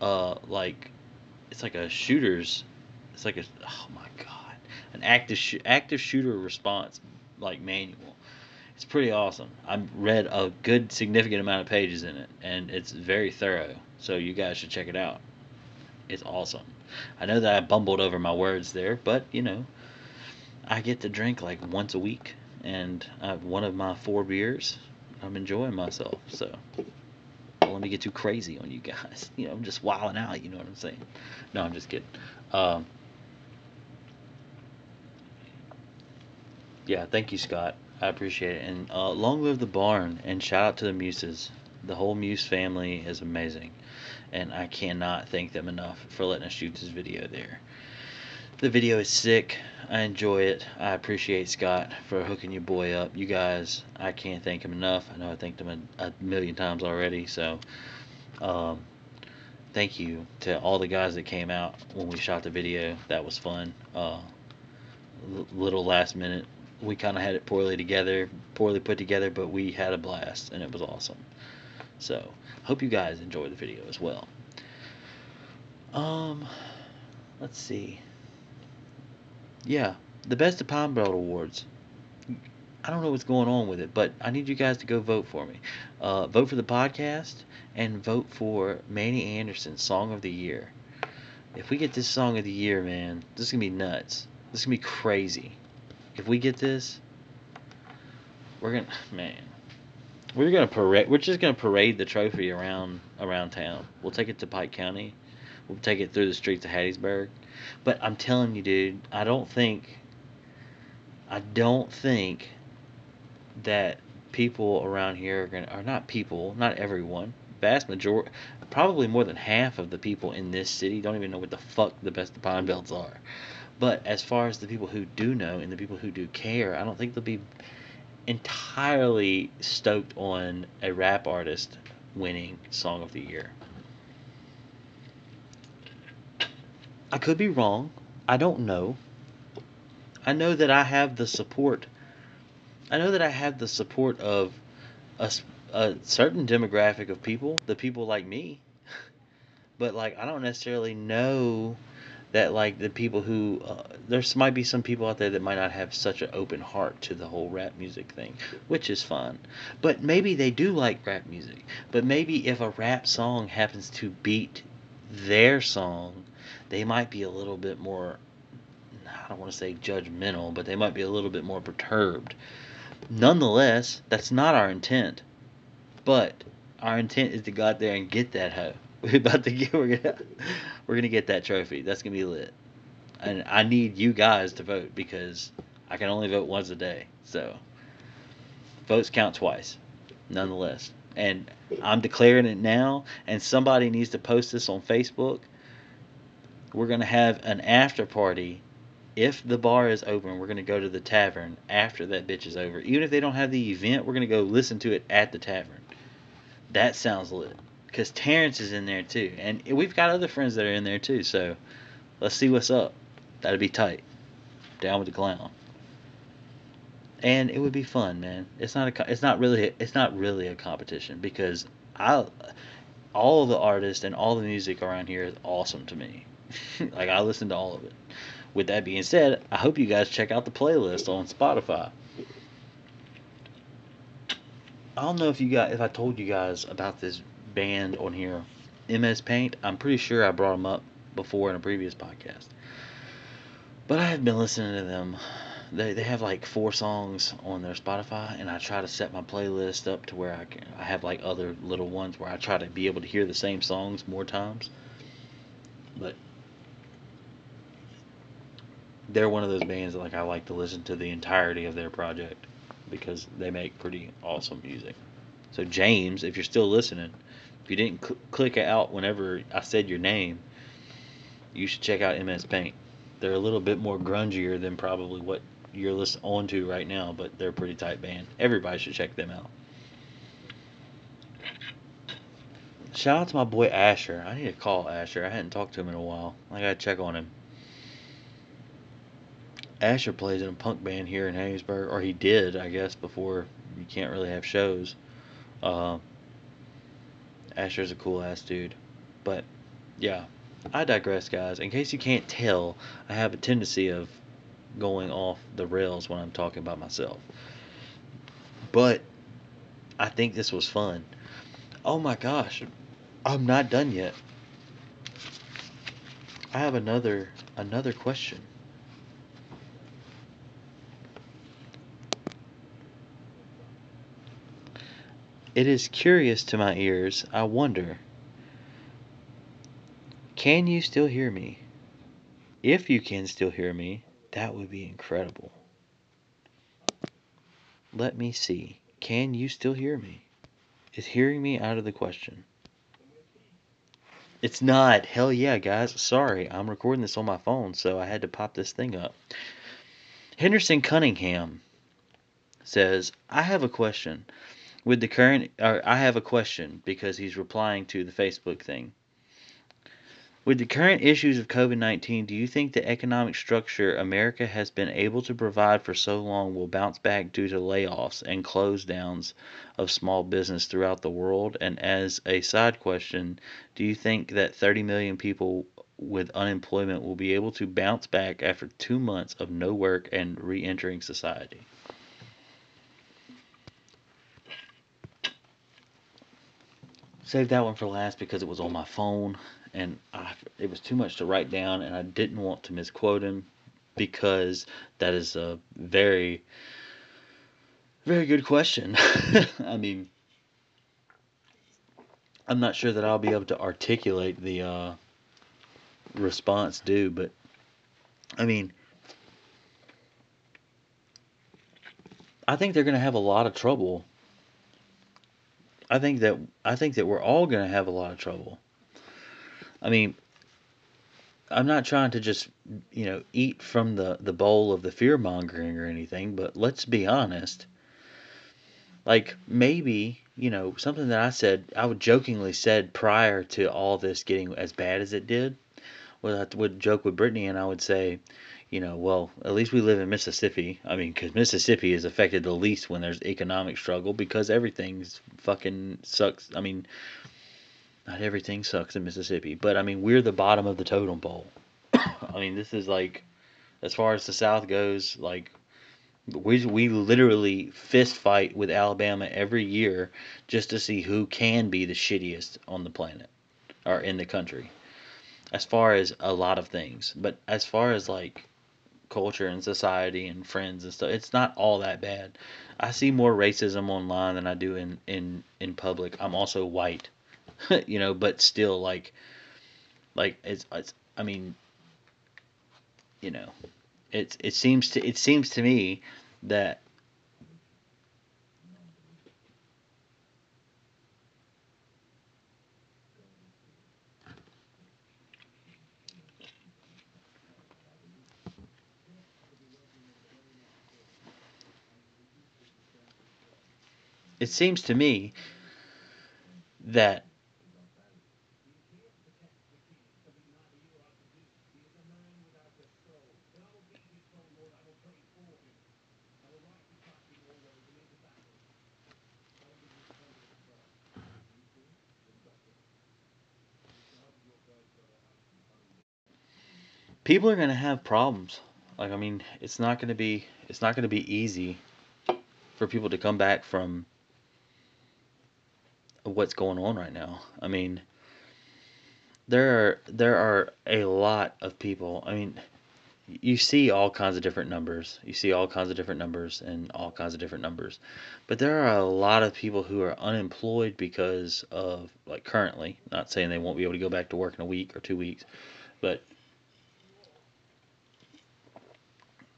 uh like it's like a shooter's it's like a oh my god an active sh- active shooter response like manual. It's pretty awesome. I read a good significant amount of pages in it and it's very thorough so you guys should check it out. It's awesome. I know that i bumbled over my words there but you know i get to drink like once a week and i have one of my four beers i'm enjoying myself so don't let me get too crazy on you guys. You know, I'm just wilding out. You know what I'm saying? No, I'm just kidding. Um, yeah, thank you, Scott. I appreciate it. And uh, long live the barn, and shout out to the Muses. The whole Muse family is amazing, and I cannot thank them enough for letting us shoot this video there. The video is sick. I enjoy it. I appreciate Scott for hooking your boy up. You guys, I can't thank him enough. I know I thanked him a, a million times already. So, um, thank you to all the guys that came out when we shot the video. That was fun. Uh, little last minute. We kind of had it poorly together, poorly put together, but we had a blast and it was awesome. So, hope you guys enjoy the video as well. Um, let's see. Yeah, the Best of Pine Belt Awards. I don't know what's going on with it, but I need you guys to go vote for me. Uh, vote for the podcast and vote for Manny Anderson Song of the Year. If we get this Song of the Year, man, this is gonna be nuts. This is gonna be crazy. If we get this, we're gonna man, we're gonna parade. We're just gonna parade the trophy around around town. We'll take it to Pike County. We'll take it through the streets of Hattiesburg. But I'm telling you, dude, I don't think, I don't think that people around here are gonna, are not people, not everyone, vast majority, probably more than half of the people in this city don't even know what the fuck the best of Pine Belts are. But as far as the people who do know and the people who do care, I don't think they'll be entirely stoked on a rap artist winning Song of the Year. I could be wrong. I don't know. I know that I have the support. I know that I have the support of a, a certain demographic of people, the people like me. But like I don't necessarily know that like the people who uh, there's might be some people out there that might not have such an open heart to the whole rap music thing, which is fine. But maybe they do like rap music. But maybe if a rap song happens to beat their song they might be a little bit more I don't want to say judgmental, but they might be a little bit more perturbed. Nonetheless, that's not our intent. But our intent is to go out there and get that hoe. We're about to get we're gonna we're gonna get that trophy. That's gonna be lit. And I need you guys to vote because I can only vote once a day. So votes count twice, nonetheless. And I'm declaring it now, and somebody needs to post this on Facebook we're going to have an after party. If the bar is open, we're going to go to the tavern after that bitch is over. Even if they don't have the event, we're going to go listen to it at the tavern. That sounds lit. Because Terrence is in there too. And we've got other friends that are in there too. So let's see what's up. That'd be tight. Down with the clown. And it would be fun, man. It's not a. It's not really. It's not really a competition because I, all the artists and all the music around here is awesome to me. like I listen to all of it. With that being said, I hope you guys check out the playlist on Spotify. I don't know if you got if I told you guys about this band on here, MS Paint. I'm pretty sure I brought them up before in a previous podcast. But I have been listening to them. They, they have like four songs on their Spotify, and I try to set my playlist up to where I can. I have like other little ones where I try to be able to hear the same songs more times. But they're one of those bands that like I like to listen to the entirety of their project because they make pretty awesome music. So James, if you're still listening, if you didn't cl- click out whenever I said your name, you should check out MS Paint. They're a little bit more grungier than probably what you're listening on to right now, but they're a pretty tight band. Everybody should check them out. Shout out to my boy Asher. I need to call Asher. I hadn't talked to him in a while. I gotta check on him. Asher plays in a punk band here in Hattiesburg, or he did, I guess, before you can't really have shows. Uh, Asher's a cool ass dude. But, yeah, I digress, guys. In case you can't tell, I have a tendency of going off the rails when I'm talking about myself. But, I think this was fun. Oh my gosh, I'm not done yet. I have another another question. It is curious to my ears. I wonder Can you still hear me? If you can still hear me, that would be incredible. Let me see. Can you still hear me? Is hearing me out of the question? It's not. Hell yeah, guys. Sorry, I'm recording this on my phone, so I had to pop this thing up. Henderson Cunningham says, I have a question. With the current, or I have a question because he's replying to the Facebook thing. With the current issues of COVID 19, do you think the economic structure America has been able to provide for so long will bounce back due to layoffs and close downs of small business throughout the world? And as a side question, do you think that 30 million people with unemployment will be able to bounce back after two months of no work and re entering society? Save that one for last because it was on my phone and I, it was too much to write down, and I didn't want to misquote him because that is a very, very good question. I mean, I'm not sure that I'll be able to articulate the uh, response due, but I mean, I think they're going to have a lot of trouble. I think that I think that we're all going to have a lot of trouble. I mean, I'm not trying to just, you know, eat from the, the bowl of the fear mongering or anything, but let's be honest. Like, maybe, you know, something that I said, I would jokingly said prior to all this getting as bad as it did, was I would joke with Brittany and I would say, you know, well, at least we live in Mississippi. I mean, because Mississippi is affected the least when there's economic struggle because everything's fucking sucks. I mean, not everything sucks in Mississippi, but I mean we're the bottom of the totem pole. I mean this is like, as far as the South goes, like we we literally fist fight with Alabama every year just to see who can be the shittiest on the planet or in the country. As far as a lot of things, but as far as like culture and society and friends and stuff, it's not all that bad. I see more racism online than I do in in in public. I'm also white. you know, but still like like it's, it's I mean, you know, it it seems to it seems to me that it seems to me that people are going to have problems. Like I mean, it's not going to be it's not going to be easy for people to come back from what's going on right now. I mean, there are there are a lot of people. I mean, you see all kinds of different numbers. You see all kinds of different numbers and all kinds of different numbers. But there are a lot of people who are unemployed because of like currently, not saying they won't be able to go back to work in a week or two weeks, but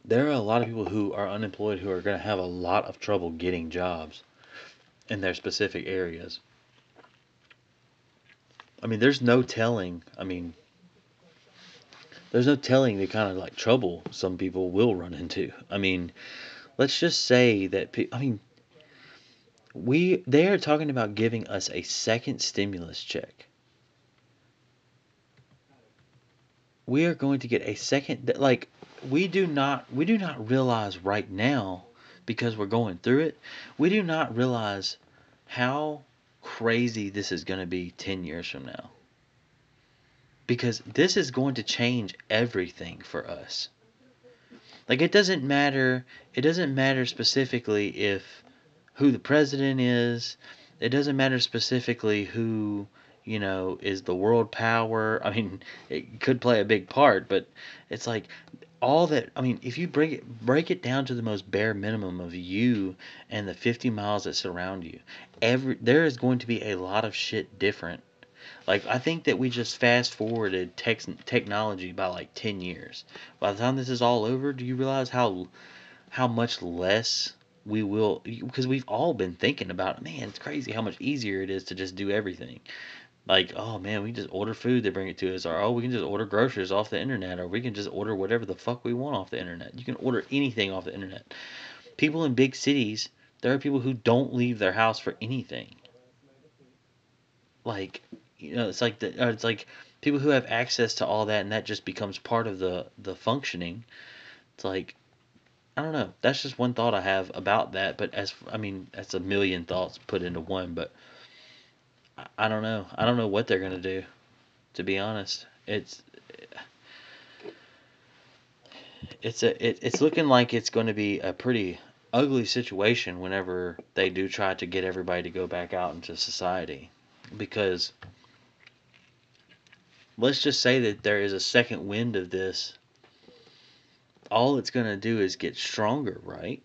there are a lot of people who are unemployed who are going to have a lot of trouble getting jobs in their specific areas. I mean, there's no telling. I mean, there's no telling the kind of like trouble some people will run into. I mean, let's just say that I mean, we they are talking about giving us a second stimulus check. We are going to get a second like we do not we do not realize right now because we're going through it. We do not realize how crazy this is going to be 10 years from now. Because this is going to change everything for us. Like it doesn't matter it doesn't matter specifically if who the president is. It doesn't matter specifically who, you know, is the world power. I mean, it could play a big part, but it's like all that I mean, if you break it break it down to the most bare minimum of you and the 50 miles that surround you, every there is going to be a lot of shit different. Like I think that we just fast forwarded tech, technology by like 10 years. By the time this is all over, do you realize how how much less we will because we've all been thinking about man, it's crazy how much easier it is to just do everything like oh man we just order food they bring it to us or oh we can just order groceries off the internet or we can just order whatever the fuck we want off the internet you can order anything off the internet people in big cities there are people who don't leave their house for anything like you know it's like the, uh, it's like people who have access to all that and that just becomes part of the the functioning it's like I don't know. That's just one thought I have about that. But as I mean, that's a million thoughts put into one. But I don't know. I don't know what they're gonna do. To be honest, it's it's a it, it's looking like it's going to be a pretty ugly situation whenever they do try to get everybody to go back out into society, because let's just say that there is a second wind of this. All it's going to do is get stronger, right?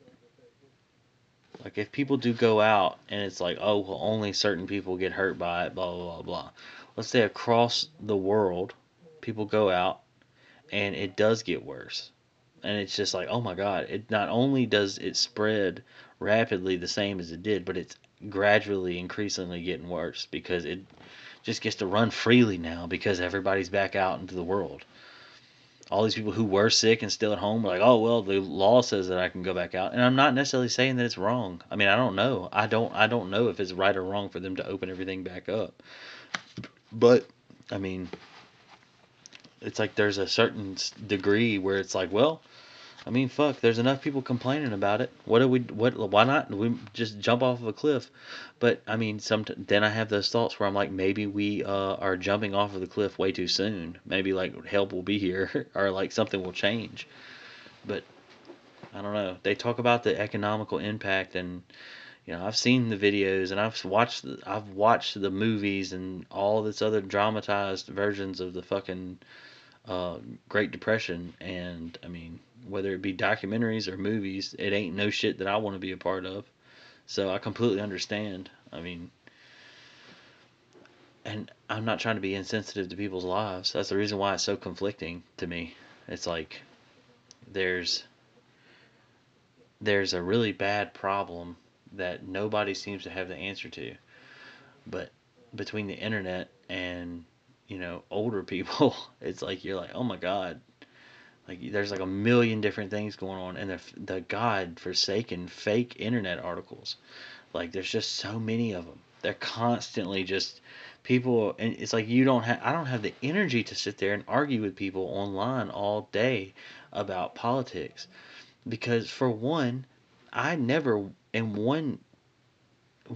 Like if people do go out and it's like, oh, well, only certain people get hurt by it, blah blah blah blah. Let's say across the world, people go out and it does get worse, and it's just like, oh my god! It not only does it spread rapidly the same as it did, but it's gradually, increasingly getting worse because it just gets to run freely now because everybody's back out into the world all these people who were sick and still at home were like, oh well, the law says that I can go back out, and I'm not necessarily saying that it's wrong. I mean, I don't know. I don't. I don't know if it's right or wrong for them to open everything back up. But I mean, it's like there's a certain degree where it's like, well, I mean, fuck. There's enough people complaining about it. What do we? What? Why not? We just jump off of a cliff. But I mean, some. Then I have those thoughts where I'm like, maybe we uh, are jumping off of the cliff way too soon. Maybe like help will be here, or like something will change. But I don't know. They talk about the economical impact, and you know, I've seen the videos, and I've watched. The, I've watched the movies and all this other dramatized versions of the fucking uh, Great Depression, and I mean whether it be documentaries or movies, it ain't no shit that I want to be a part of. So I completely understand. I mean, and I'm not trying to be insensitive to people's lives. That's the reason why it's so conflicting to me. It's like there's there's a really bad problem that nobody seems to have the answer to. But between the internet and you know older people, it's like you're like, "Oh my god, like there's like a million different things going on, and the the god forsaken fake internet articles, like there's just so many of them. They're constantly just people, and it's like you don't have I don't have the energy to sit there and argue with people online all day about politics, because for one, I never in one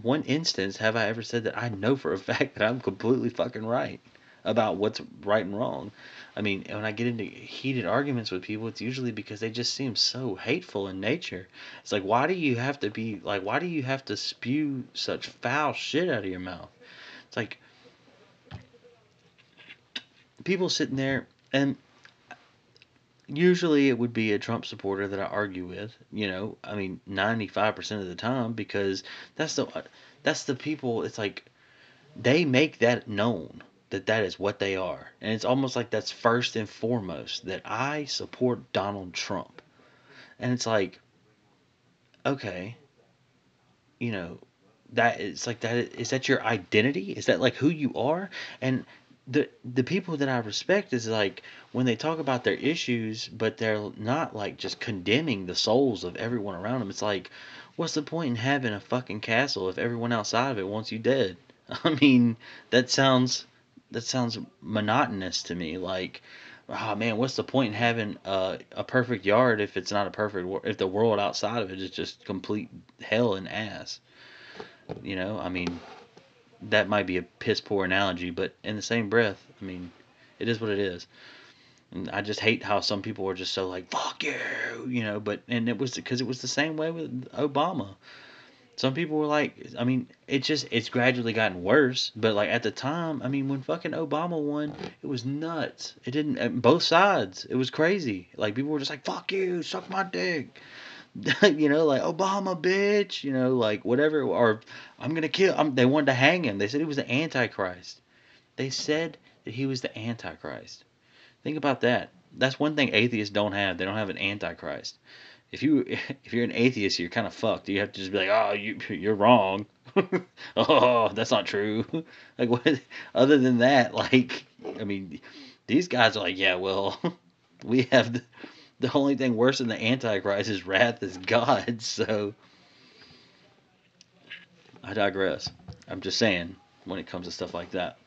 one instance have I ever said that I know for a fact that I'm completely fucking right about what's right and wrong. I mean, when I get into heated arguments with people, it's usually because they just seem so hateful in nature. It's like, why do you have to be like, why do you have to spew such foul shit out of your mouth? It's like people sitting there, and usually it would be a Trump supporter that I argue with. You know, I mean, ninety five percent of the time because that's the that's the people. It's like they make that known that that is what they are. And it's almost like that's first and foremost that I support Donald Trump. And it's like, okay, you know, that it's like that is that your identity? Is that like who you are? And the the people that I respect is like when they talk about their issues, but they're not like just condemning the souls of everyone around them. It's like, what's the point in having a fucking castle if everyone outside of it wants you dead? I mean, that sounds that sounds monotonous to me. Like, oh man, what's the point in having a, a perfect yard if it's not a perfect wor- if the world outside of it is just complete hell and ass? You know, I mean, that might be a piss poor analogy, but in the same breath, I mean, it is what it is. And I just hate how some people are just so like fuck you, you know. But and it was because it was the same way with Obama. Some people were like, I mean, it just it's gradually gotten worse. But like at the time, I mean, when fucking Obama won, it was nuts. It didn't both sides. It was crazy. Like people were just like, "Fuck you, suck my dick," you know, like Obama, bitch, you know, like whatever. Or I'm gonna kill. I'm, they wanted to hang him. They said he was the Antichrist. They said that he was the Antichrist. Think about that. That's one thing atheists don't have. They don't have an Antichrist if you if you're an atheist, you're kind of fucked. You have to just be like, oh, you you're wrong. oh, that's not true. like what? Other than that, like I mean, these guys are like, yeah, well, we have the, the only thing worse than the Antichrist is wrath is God. So I digress. I'm just saying when it comes to stuff like that.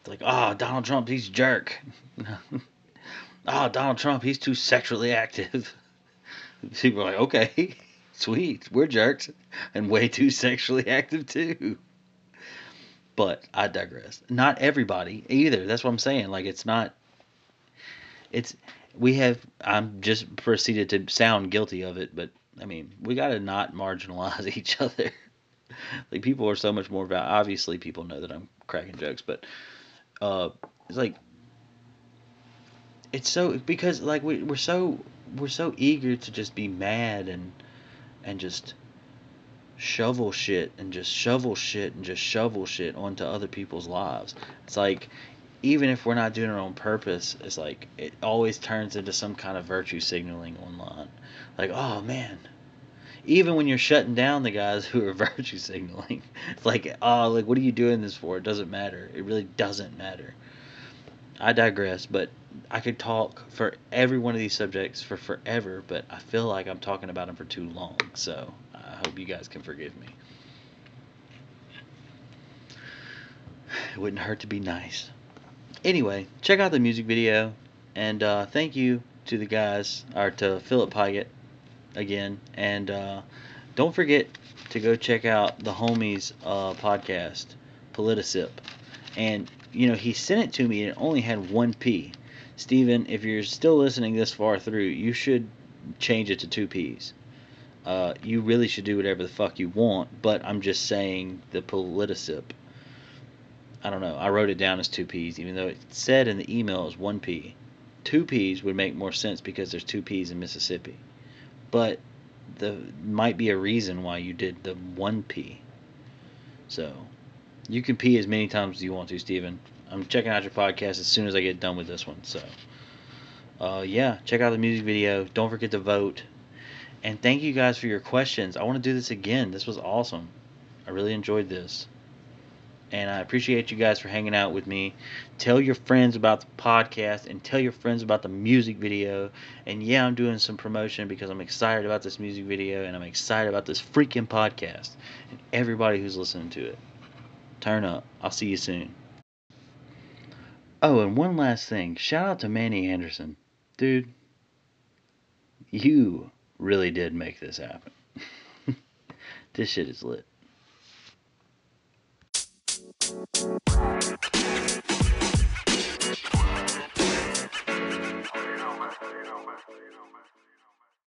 It's like, oh, Donald Trump, he's a jerk. oh, Donald Trump, he's too sexually active. People are like, okay, sweet, we're jerks and way too sexually active too. But I digress. Not everybody either. That's what I'm saying. Like it's not. It's we have. I'm just proceeded to sound guilty of it, but I mean we got to not marginalize each other. like people are so much more about. Obviously, people know that I'm cracking jokes, but uh, it's like it's so because like we we're so we're so eager to just be mad and and just shovel shit and just shovel shit and just shovel shit onto other people's lives. It's like even if we're not doing it on purpose, it's like it always turns into some kind of virtue signaling online. Like, oh man. Even when you're shutting down the guys who are virtue signaling, it's like, oh, like what are you doing this for? It doesn't matter. It really doesn't matter. I digress, but I could talk for every one of these subjects for forever, but I feel like I'm talking about them for too long. So I hope you guys can forgive me. It wouldn't hurt to be nice. Anyway, check out the music video, and uh, thank you to the guys, or to Philip Pygott again, and uh, don't forget to go check out the homies uh, podcast, Politicip, and you know he sent it to me and it only had one P. Steven, if you're still listening this far through, you should change it to two P's. Uh, you really should do whatever the fuck you want, but I'm just saying the politicip. I don't know. I wrote it down as two P's, even though it said in the email as one P. Two P's would make more sense because there's two P's in Mississippi. But there might be a reason why you did the one P. So you can pee as many times as you want to, Steven. I'm checking out your podcast as soon as I get done with this one. So, uh, yeah, check out the music video. Don't forget to vote. And thank you guys for your questions. I want to do this again. This was awesome. I really enjoyed this. And I appreciate you guys for hanging out with me. Tell your friends about the podcast and tell your friends about the music video. And yeah, I'm doing some promotion because I'm excited about this music video and I'm excited about this freaking podcast and everybody who's listening to it. Turn up. I'll see you soon. Oh, and one last thing. Shout out to Manny Anderson. Dude, you really did make this happen. this shit is lit.